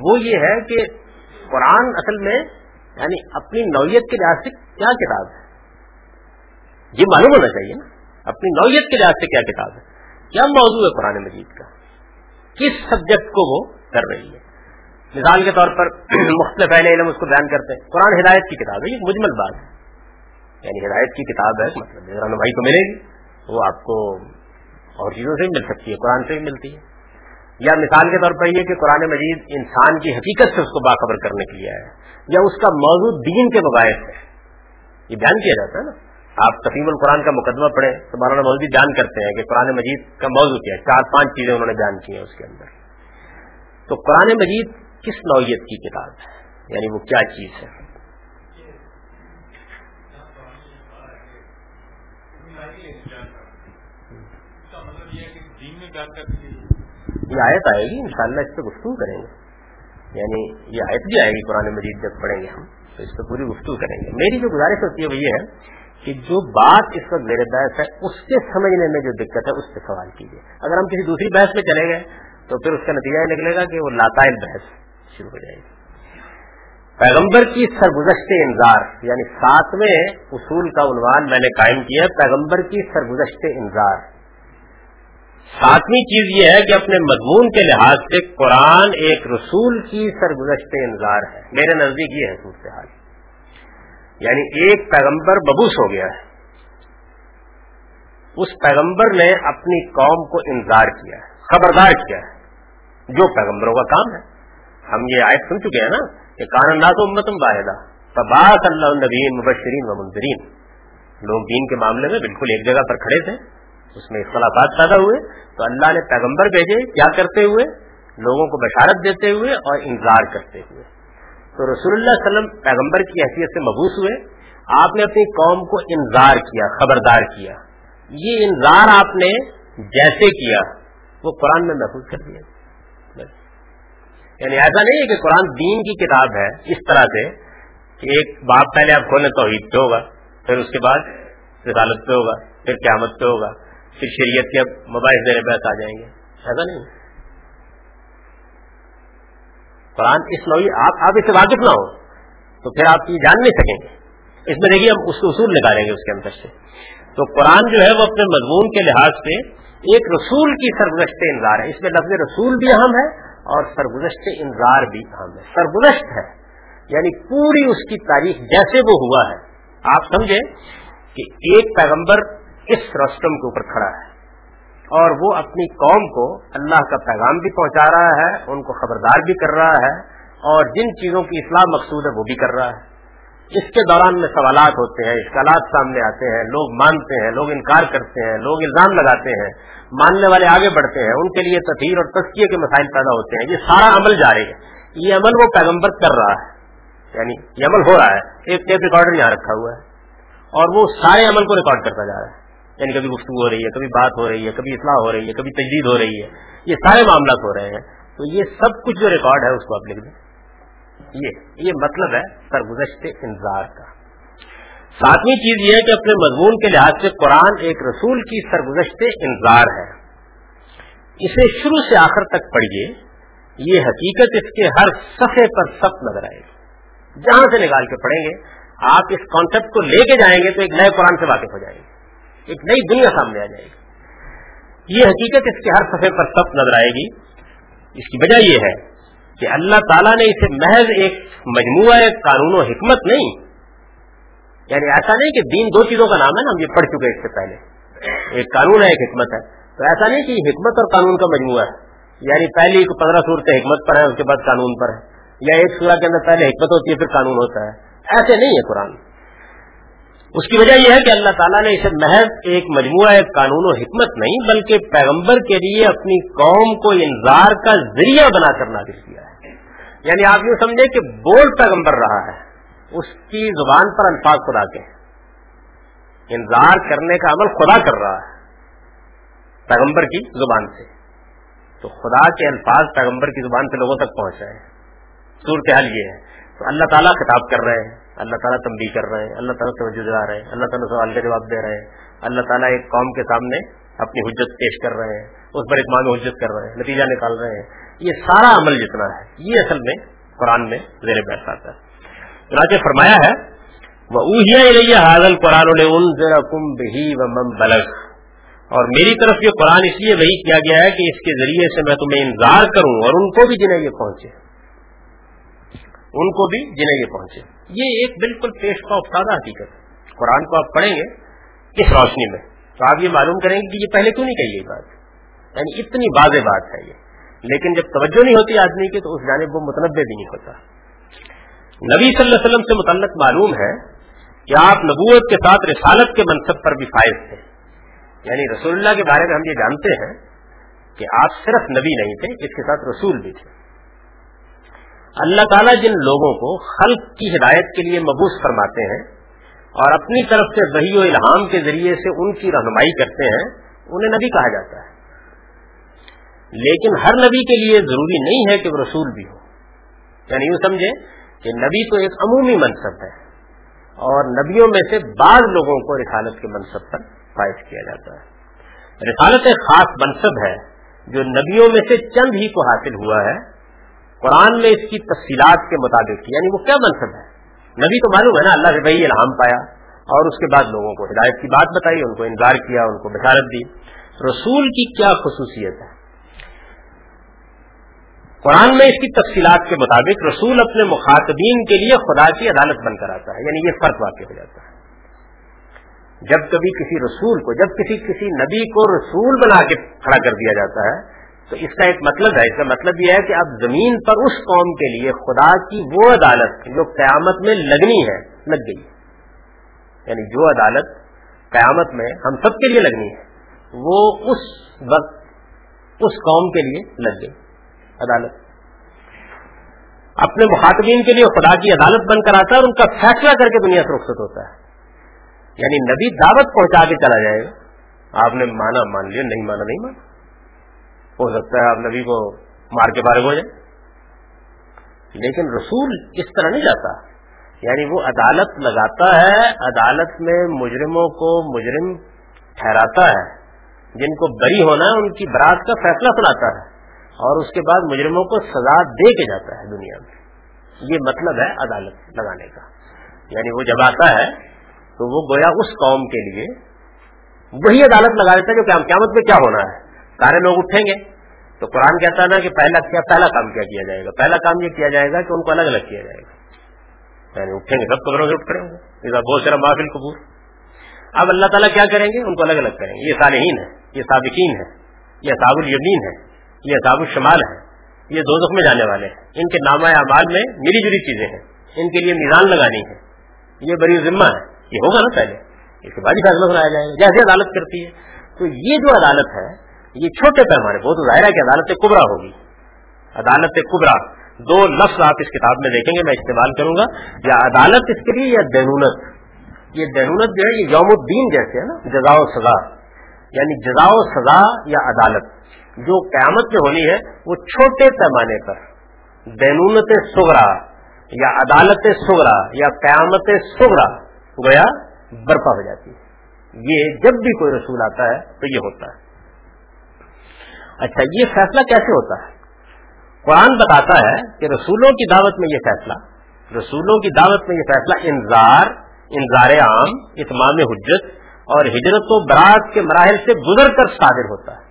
وہ یہ ہے کہ قرآن اصل میں یعنی اپنی نوعیت کے لحاظ سے کیا کتاب ہے؟ یہ معلوم ہونا چاہیے نا، اپنی نوعیت کے لحاظ سے کیا کتاب ہے، کیا موضوع ہے قرآن مجید کا، کس سبجیکٹ کو وہ کر رہی ہے۔ مثال کے طور پر مختلف اہل علم اس کو بیان کرتے ہیں۔ قرآن ہدایت کی کتاب ہے، یہ مجمل بات ہے۔ یعنی ہدایت کی کتاب ہے مطلب رہنمائی تو ملے گی، وہ آپ کو اور چیزوں سے بھی مل سکتی ہے، قرآن سے بھی ملتی ہے۔ یا مثال کے طور پر یہ کہ قرآن مجید انسان کی حقیقت سے اس کو باخبر کرنے کے لیے ہے، یا اس کا موضوع دین کے مباحث ہے۔ یہ بیان کیا جاتا ہے نا۔ آپ تفیم القرآن کا مقدمہ پڑھیں تو مولانا مودودی بیان کرتے ہیں کہ قرآن مجید کا موضوع کیا ہے، چار پانچ چیزیں انہوں نے بیان کی ہیں اس کے اندر۔ تو قرآن مجید کس نوعیت کی کتاب ہے؟ یعنی وہ کیا چیز ہے؟ یہ آیت آئے گی، انشاءاللہ اس پہ گفتگو کریں گے۔ یعنی یہ آیت بھی آئے گی قرآن مجید جب پڑھیں گے ہم، تو اس پہ پوری گفتگو کریں گے۔ میری جو گزارش ہوتی ہے وہ یہ ہے کہ جو بات اس وقت میرے بحث ہے، اس کے سمجھنے میں جو دقت ہے، اس پہ سوال کیجیے اگر ہم کسی دوسری بحث پہ چلے گئے، تو پھر اس کا نتیجہ یہ نکلے گا کہ وہ لاتائل بحث شروع ہو جائے گی۔ پیغمبر کی سرگزشت انذار یعنی ساتویں اصول کا عنوان میں نے قائم کیا، پیغمبر کی سرگزشت انذار۔ ساتویں چیز یہ ہے کہ اپنے مضمون کے لحاظ سے قرآن ایک رسول کی سرگزشت انذار ہے۔ میرے نزدیک یہ ہے صورتحال۔ یعنی ایک پیغمبر ببوس ہو گیا ہے۔ اس پیغمبر نے اپنی قوم کو انذار کیا ہے، خبردار کیا ہے۔ جو پیغمبروں کا کام ہے۔ ہم یہ آیت سن چکے ہیں نا کہ کان تو امتم واحدہ۔ فباس اللہ النبین مبشرین و منظرین لوگ دین کے معاملے میں بالکل ایک جگہ پر کھڑے تھے۔ اس میں اختلافات پیدا ہوئے۔ تو اللہ نے پیغمبر بھیجے، کیا کرتے ہوئے؟ لوگوں کو بشارت دیتے ہوئے اور انتظار کرتے ہوئے۔ تو رسول اللہ علیہ وسلم پیغمبر کی حیثیت سے مبوس ہوئے۔ آپ نے اپنی قوم کو انذار کیا، خبردار کیا۔ یہ انذار آپ نے جیسے کیا، وہ قرآن میں محفوظ کر دیا۔ یعنی ایسا نہیں ہے کہ قرآن دین کی کتاب ہے اس طرح سے کہ ایک باپ پہلے آپ کھولیں تو عید پہ ہوگا، پھر اس کے بعد رسالت پہ ہوگا، پھر قیامت پہ ہوگا، پھر شریعت کے مباحث دینے پہ آ جائیں گے۔ ایسا نہیں۔ قرآن اس نوعی آپ آپ اس سے واقف نہ ہو تو پھر آپ یہ جان نہیں سکیں گے۔ اس میں دیکھیے ہم اس اصول نکالیں گے اس کے اندر سے۔ تو قرآن جو ہے وہ اپنے مضمون کے لحاظ سے ایک رسول کی سرگزشت انظار ہے۔ اس میں لفظ رسول بھی اہم ہے اور سرگزشت انظار بھی اہم ہے۔ سرگزشت ہے یعنی پوری اس کی تاریخ جیسے وہ ہوا ہے۔ آپ سمجھیں کہ ایک پیغمبر اس رسٹم کے اوپر کھڑا ہے۔ اور وہ اپنی قوم کو اللہ کا پیغام بھی پہنچا رہا ہے، ان کو خبردار بھی کر رہا ہے، اور جن چیزوں کی اصلاح مقصود ہے وہ بھی کر رہا ہے۔ اس کے دوران میں سوالات ہوتے ہیں، اشکالات سامنے آتے ہیں، لوگ مانتے ہیں، لوگ انکار کرتے ہیں، لوگ الزام لگاتے ہیں، ماننے والے آگے بڑھتے ہیں، ان کے لیے تطہیر اور تسکیے کے مسائل پیدا ہوتے ہیں۔ یہ سارا عمل جاری ہے۔ یہ عمل وہ پیغمبر کر رہا ہے۔ یعنی یہ عمل ہو رہا ہے۔ ایک ٹیپ ریکارڈر یہاں رکھا ہوا ہے۔ اور وہ سارے عمل کو ریکارڈ کرتا جا رہا ہے۔ یعنی کبھی گفتگو ہو رہی ہے، کبھی بات ہو رہی ہے، کبھی اصلاح ہو رہی ہے، کبھی تجدید ہو رہی ہے۔ یہ سارے معاملات ہو رہے ہیں۔ تو یہ سب کچھ جو ریکارڈ ہے اس کو آپ لکھ دیں۔ یہ یہ مطلب ہے سرگزشت انتظار کا۔ ساتویں چیز یہ ہے کہ اپنے مضمون کے لحاظ سے قرآن ایک رسول کی سرگزشت انتظار ہے۔ اسے شروع سے آخر تک پڑھیے۔ یہ حقیقت اس کے ہر صفحے پر سب نظر آئے گی۔ جہاں سے نکال کے پڑھیں گے، آپ اس کانسیپٹ کو لے کے جائیں گے تو ایک نئے قرآن سے واقف ہو جائیں گے۔ ایک نئی دنیا سامنے آ جائے گی۔ یہ حقیقت اس کے ہر صفحے پر سب نظر آئے گی۔ اس کی وجہ یہ ہے کہ اللہ تعالیٰ نے اسے محض ایک مجموعہ قانون و حکمت نہیں۔ یعنی ایسا نہیں کہ دین دو چیزوں کا نام ہے نا، ہم یہ پڑھ چکے اس سے پہلے۔ ایک قانون ہے، ایک حکمت ہے۔ تو ایسا نہیں کہ حکمت اور قانون کا مجموعہ ہے۔ یعنی پہلی پندرہ صورت حکمت پر ہے اس کے بعد قانون پر ہے یا ایک سورہ کے اندر پہلے حکمت ہوتی ہے، پھر قانون ہوتا ہے۔ ایسے نہیں ہے قرآن۔ اس کی وجہ یہ ہے کہ اللہ تعالیٰ نے اسے محض ایک مجموعہ ایک قانون و حکمت نہیں، بلکہ پیغمبر کے لیے اپنی قوم کو انذار کا ذریعہ بنا کر نازل کیا ہے۔ یعنی آپ یوں سمجھیں کہ بول پیغمبر رہا ہے، اس کی زبان پر الفاظ خدا کے انذار کرنے کا عمل خدا کر رہا ہے، پیغمبر کی زبان سے۔ تو خدا کے الفاظ پیغمبر کی زبان سے لوگوں تک پہنچ رہے ہیں صورت حال یہ ہے۔ تو اللہ تعالیٰ خطاب کر رہے ہیں۔ اللہ تعالیٰ تنبیہ کر رہے ہیں، اللہ تعالیٰ توجہ دلا رہے ہیں، اللہ تعالیٰ سوال کا جواب دے رہے ہیں۔ اللہ تعالیٰ ایک قوم کے سامنے اپنی حجت پیش کر رہے ہیں، اس پر اتمام حجت کر رہے ہیں، نتیجہ نکال رہے ہیں۔ یہ سارا عمل جتنا ہے، یہ اصل میں قرآن میں زیر بحث آتا ہے۔ چنانچہ فرمایا ہے وہ حاضل قرآن بہی و مم بلغ اور میری طرف یہ قرآن اس لیے وہی کیا گیا ہے کہ اس کے ذریعے سے میں تمہیں انتظار کروں اور ان کو بھی جنہیں یہ پہنچے۔ ان کو بھی جنہیں یہ پہنچے۔ یہ ایک بالکل پیش کا افتادہ حقیقت ہے۔ قرآن کو آپ پڑھیں گے کس روشنی میں تو آپ یہ معلوم کریں گے کہ یہ پہلے کیوں نہیں کہی یہ بات؟ یعنی اتنی واضح بات ہے یہ۔ لیکن جب توجہ نہیں ہوتی آدمی کی تو اس جانب وہ متنوع بھی نہیں ہوتا۔ نبی صلی اللہ علیہ وسلم سے متعلق معلوم ہے کہ آپ نبوت کے ساتھ رسالت کے منصب پر بھی فائز تھے۔ یعنی رسول اللہ کے بارے میں ہم یہ جانتے ہیں کہ آپ صرف نبی نہیں تھے اس کے ساتھ رسول بھی تھے۔ اللہ تعالیٰ جن لوگوں کو خلق کی ہدایت کے لیے مبوس فرماتے ہیں اور اپنی طرف سے وہی و الہام کے ذریعے سے ان کی رہنمائی کرتے ہیں، انہیں نبی کہا جاتا ہے۔ لیکن ہر نبی کے لیے ضروری نہیں ہے کہ وہ رسول بھی ہو۔ یعنی یوں سمجھے کہ نبی تو ایک عمومی منصب ہے اور نبیوں میں سے بعض لوگوں کو رسالت کے منصب پر فائز کیا جاتا ہے۔ رسالت ایک خاص منصب ہے جو نبیوں میں سے چند ہی کو حاصل ہوا ہے۔ قرآن میں اس کی تفصیلات کے مطابق یعنی وہ کیا منصب ہے؟ نبی تو معلوم ہے نا، اللہ سے بھائی الہام پایا اور اس کے بعد لوگوں کو ہدایت کی بات بتائی، ان کو انکار کیا، ان کو بشارت دی۔ رسول کی کیا خصوصیت ہے؟ قرآن میں اس کی تفصیلات کے مطابق رسول اپنے مخاطبین کے لیے خدا کی عدالت بن کر آتا ہے یعنی یہ فرق واقع ہو جاتا ہے۔ جب کبھی کسی رسول کو، جب کسی کسی نبی کو رسول بنا کے کھڑا کر دیا جاتا ہے تو اس کا ایک مطلب ہے، اس کا مطلب یہ ہے کہ اب زمین پر اس قوم کے لیے خدا کی وہ عدالت جو قیامت میں لگنی ہے، لگ گئی۔ یعنی جو عدالت قیامت میں ہم سب کے لیے لگنی ہے، وہ اس وقت، اس قوم کے لیے لگ گئی۔ عدالت۔ اپنے مخاطبین کے لیے خدا کی عدالت بن کر آتا ہے اور ان کا فیصلہ کر کے دنیا سے رخصت ہوتا ہے۔ یعنی نبی دعوت پہنچا کے چلا جائے گا آپ نے مانا، مان لیا، نہیں مانا نہیں مانا۔ ہو سکتا ہے آپ نبی کو مار کے بارے ہو جائے لیکن رسول اس طرح نہیں جاتا۔ یعنی وہ عدالت لگاتا ہے، عدالت میں مجرموں کو مجرم ٹھہراتا ہے۔ جن کو بری ہونا ہے، ان کی برات کا فیصلہ سناتا ہے۔ اور اس کے بعد مجرموں کو سزا دے کے جاتا ہے دنیا میں۔ یہ مطلب ہے عدالت لگانے کا۔ یعنی وہ جب آتا ہے، تو وہ گویا اس قوم کے لیے وہی عدالت لگا دیتا ہے جو قیامت میں کیا ہونا ہے۔ سارے لوگ اٹھیں گے۔ تو قرآن کہتا ہے نا کہ پہلا کیا پہلا کام کیا کیا جائے گا؟ پہلا کام یہ کیا جائے گا کہ ان کو الگ الگ کیا جائے گا۔ یعنی اٹھیں گے، سب قبروں سے اٹھ کریں گے۔ بہت سارا محفل قبور۔ اب اللہ تعالیٰ کیا کریں گے؟ ان کو الگ الگ کریں گے۔ یہ صالحین ہے یہ سابقین ہے یہ صاب الیمین ہے یہ صاب الشمال ہے یہ دو میں جانے والے ہیں۔ ان کے نامہ اعمال میں ملی جلی چیزیں ہیں۔ ان کے لیے میزان لگانی ہے۔ یہ بڑی ذمہ ہے۔ یہ ہوگا نا پہلے۔ اس کے بعد ہی فیصلہ سنایا جائے گا۔ جیسے عدالت کرتی ہے۔ تو یہ جو عدالت ہے یہ چھوٹے پیمانے بہت ظاہر ہے کہ عدالت کبرا ہوگی۔ عدالت کبرا۔ دو لفظ آپ اس کتاب میں دیکھیں گے، میں استعمال کروں گا۔ یا عدالت اس کے لیے یا دینونت یہ دینونت جو ہے، یہ یوم الدین جیسے ہے نا جزا و سزا۔ یعنی جزا و سزا یا عدالت۔ جو قیامت میں ہونی ہے، وہ چھوٹے پیمانے پر۔ دینونت سغرا یا عدالت سغرا یا قیامت سغرا گویا برپا ہو جاتی ہے۔ یہ جب بھی کوئی رسول آتا ہے، تو یہ ہوتا ہے۔ اچھا یہ فیصلہ کیسے ہوتا ہے؟ قرآن بتاتا ہے کہ رسولوں کی دعوت میں یہ فیصلہ، رسولوں کی دعوت میں یہ فیصلہ انذار انذار عام، اتمام حجت اور ہجرت و برات کے مراحل سے گزر کر صادر ہوتا ہے۔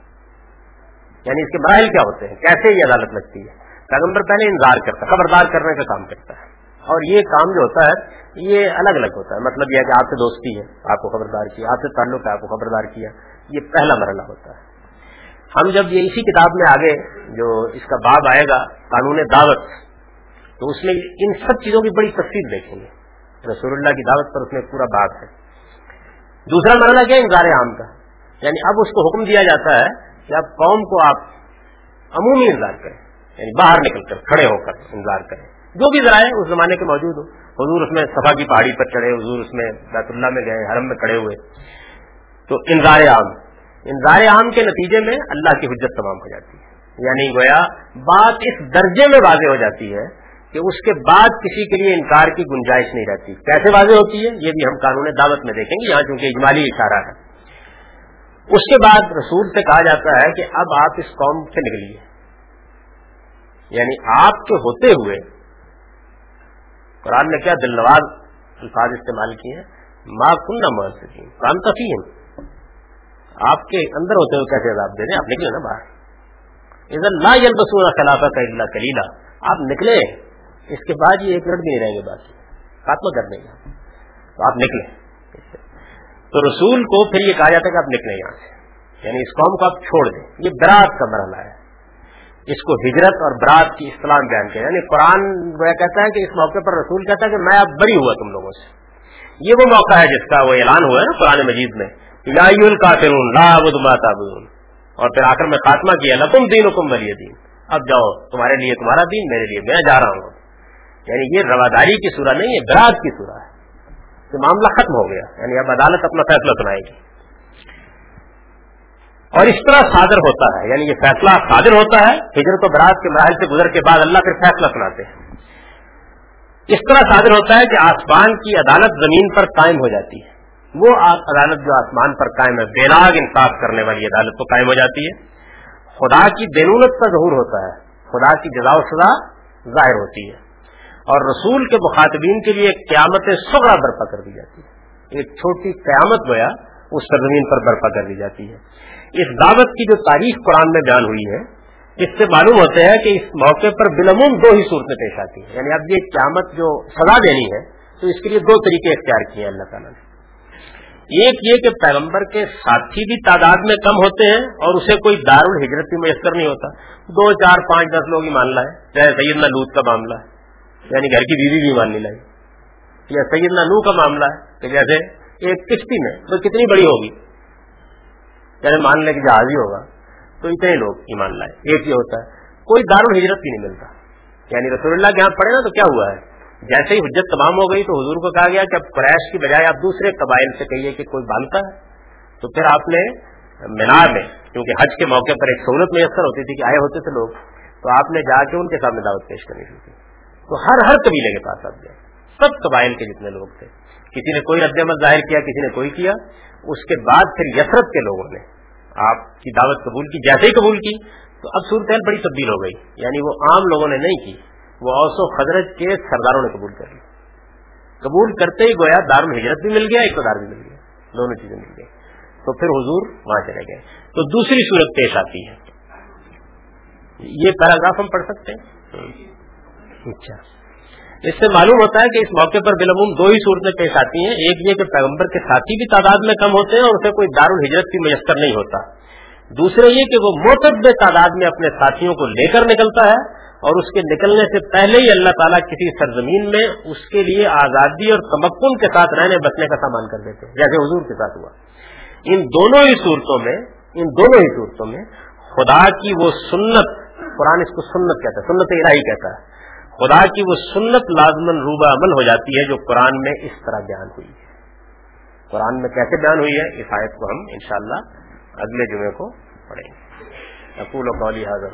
یعنی اس کے مراحل کیا ہوتے ہیں؟ کیسے یہ عدالت لگتی ہے؟ پیغمبر پہلے انتظار کرتا ہے، خبردار کرنے کا کام کرتا ہے۔ اور یہ کام جو ہوتا ہے، یہ الگ الگ ہوتا ہے۔ مطلب یہ ہے کہ آپ سے دوستی ہے، آپ کو خبردار کیا، آپ سے تعلق ہے، آپ کو خبردار کیا۔ یہ پہلا مرحلہ ہوتا ہے۔ ہم جب یہ اسی کتاب میں آگے جو اس کا باب آئے گا، قانون دعوت، تو اس میں ان سب چیزوں کی بڑی تفصیل دیکھیں گے۔ رسول اللہ کی دعوت پر اس میں پورا باب ہے۔ دوسرا مرحلہ کیا انکار عام کا؟ یعنی اب اس کو حکم دیا جاتا ہے کہ اب قوم کو آپ عمومی انتظار کریں یعنی باہر نکل کر، کھڑے ہو کر انتظار کریں۔ جو بھی ذرائع اس زمانے کے موجود ہو حضور اس میں صفا کی پہاڑی پر چڑھے، حضور اس میں بیت اللہ میں گئے، حرم میں کھڑے ہوئے۔ تو انضار عام انضار عام کے نتیجے میں اللہ کی حجت تمام ہو جاتی ہے۔ یعنی گویا بات اس درجے میں واضح ہو جاتی ہے کہ اس کے بعد کسی کے لیے انکار کی گنجائش نہیں رہتی۔ کیسے واضح ہوتی ہے؟ یہ بھی ہم قانون دعوت میں دیکھیں گے، یہاں چونکہ اجمالی اشارہ ہے۔ اس کے بعد رسول سے کہا جاتا ہے کہ اب آپ اس قوم سے نکلیے۔ یعنی آپ کے ہوتے ہوئے قرآن نے کیا دل نواز الفاظ استعمال کیے ہیں؟ ماں کن نہ محسوس قرآن تفیم آپ کے اندر ہوتے ہوئے کیسے عذاب دے دیں آپ نکلے نا باہر. ادھر نہ خلافہ کا اللہ کلیلہ آپ نکلے، اس کے بعد یہ ایک منٹ بھی نہیں رہیں گے بات خاتمہ کر دیں گے. تو آپ نکلے. تو رسول کو پھر یہ کہا جاتا ہے کہ آپ نکلیں یہاں سے. یعنی اس قوم کو آپ چھوڑ دیں. یہ برات کا مرحلہ ہے. اس کو ہجرت اور برات کی اسلام بیان کیا. یعنی قرآن کہتا ہے کہ اس موقع پر رسول کہتا ہے کہ میں اب بری ہوا تم لوگوں سے. یہ وہ موقع ہے جس کا وہ اعلان ہوا ہے نا قرآن مجید میں. اور پھر آخر میں خاتمہ کیا، لکم دین حکم ولی دین۔ اب جاؤ، تمہارے لیے تمہارا دین، میرے لیے میں جا رہا ہوں۔ یعنی یہ رواداری کی سورہ نہیں ہے برات کی سورہ ہے۔ کہ معاملہ ختم ہو گیا۔ یعنی اب عدالت اپنا فیصلہ سنائے گی۔ اور اس طرح صادر ہوتا ہے یعنی یہ فیصلہ صادر ہوتا ہے، ہجرت و برات کے مراحل سے گزر کے بعد اللہ پھر فیصلہ سناتے ہیں۔ اس طرح صادر ہوتا ہے کہ آسمان کی عدالت زمین پر قائم ہو جاتی ہے۔ وہ عدالت جو آسمان پر قائم ہے، بے انصاف کرنے والی عدالت تو قائم ہو جاتی ہے۔ خدا کی بینونت کا ظہور ہوتا ہے، خدا کی جزا و سزا ظاہر ہوتی ہے۔ اور رسول کے مخاطبین کے لیے قیامت سگڑا برپا کر دی جاتی ہے۔ ایک چھوٹی قیامت گویا اس سرزمین پر برپا کر دی جاتی ہے۔ اس دعوت کی جو تاریخ قرآن میں بیان ہوئی ہے، اس سے معلوم ہوتا ہے کہ اس موقع پر بلموم دو ہی صورتیں پیش آتی ہیں۔ یعنی اب یہ قیامت جو سزا دینی ہے، تو اس کے لیے دو طریقے اختیار کیے ہیں اللہ تعالیٰ نے۔ ایک یہ کہ پیغمبر کے ساتھی بھی تعداد میں کم ہوتے ہیں اور اسے کوئی دار الحجرت بھی میسر نہیں ہوتا۔ دو، چار، پانچ، دس لوگ ہی مان لائے۔ چاہے سیدنا لوت کا معاملہ ہے یعنی گھر کی بیوی بھی مان لی لائی یا سیدنا نو کا معاملہ ہے کہ جیسے ایک کشتی میں تو کتنی بڑی ہوگی؟ یعنی مان لے کہ جہاز ہی ہوگا۔ تو اتنے لوگ ایمان لائے۔ ایک یہ ہوتا ہے، کوئی دار الحجرت بھی نہیں ملتا۔ یعنی رسول اللہ کے یہاں پڑے نا تو کیا ہوا ہے؟ جیسے ہی حجت تمام ہو گئی تو حضور کو کہا گیا کہ اب قریش کی بجائے آپ دوسرے قبائل سے کہیے کہ کوئی باندھتا ہے۔ تو پھر آپ نے مینار میں، کیونکہ حج کے موقع پر ایک سہولت میسر ہوتی تھی کہ آئے ہوتے تھے لوگ، تو آپ نے جا کے ان کے سامنے دعوت پیش کرنی تھی تو ہر ہر قبیلے کے پاس آپ گئے۔ سب قبائل کے جتنے لوگ تھے۔ کسی نے کوئی رد عمل ظاہر کیا، کسی نے کوئی کیا۔ اس کے بعد پھر یسرت کے لوگوں نے آپ کی دعوت قبول کی، جیسے ہی قبول کی، تو اب صورتحال بڑی تبدیل ہو گئی۔ یعنی وہ عام لوگوں نے نہیں کی۔ وہ اوس و خدرت کے سرداروں نے قبول کر لی۔ قبول کرتے ہی گویا دار ہجرت بھی مل گیا اقتدار بھی مل گیا، دونوں چیزیں مل گئی تو پھر حضور وہاں چلے گئے۔ تو دوسری صورت پیش آتی ہے۔ یہ پیراگراف ہم پڑھ سکتے ہیں؟ اچھا۔ اس سے معلوم ہوتا ہے کہ اس موقع پر بالعموم دو ہی صورتیں پیش آتی ہیں۔ ایک یہ کہ پیغمبر کے ساتھی بھی تعداد میں کم ہوتے ہیں اور اسے کوئی دار الحجرت بھی میسر نہیں ہوتا۔ دوسرے یہ کہ وہ موتب تعداد میں اپنے ساتھیوں کو لے کر نکلتا ہے۔ اور اس کے نکلنے سے پہلے ہی اللہ تعالیٰ کسی سرزمین میں اس کے لیے آزادی اور تمکن کے ساتھ رہنے، بسنے کا سامان کر دیتے جیسے حضور کے ساتھ ہوا۔ ان دونوں ہی صورتوں میں، ان دونوں ہی صورتوں میں خدا کی وہ سنت، قرآن اس کو سنت کہتا ہے، سنت الہی کہتا ہے۔ خدا کی وہ سنت لازمن روبہ عمل ہو جاتی ہے جو قرآن میں اس طرح بیان ہوئی ہے۔ قرآن میں کیسے بیان ہوئی ہے؟ اس آیت کو ہم انشاءاللہ اگلے جمعے کو پڑھیں گے۔ اقول و قولی حاضر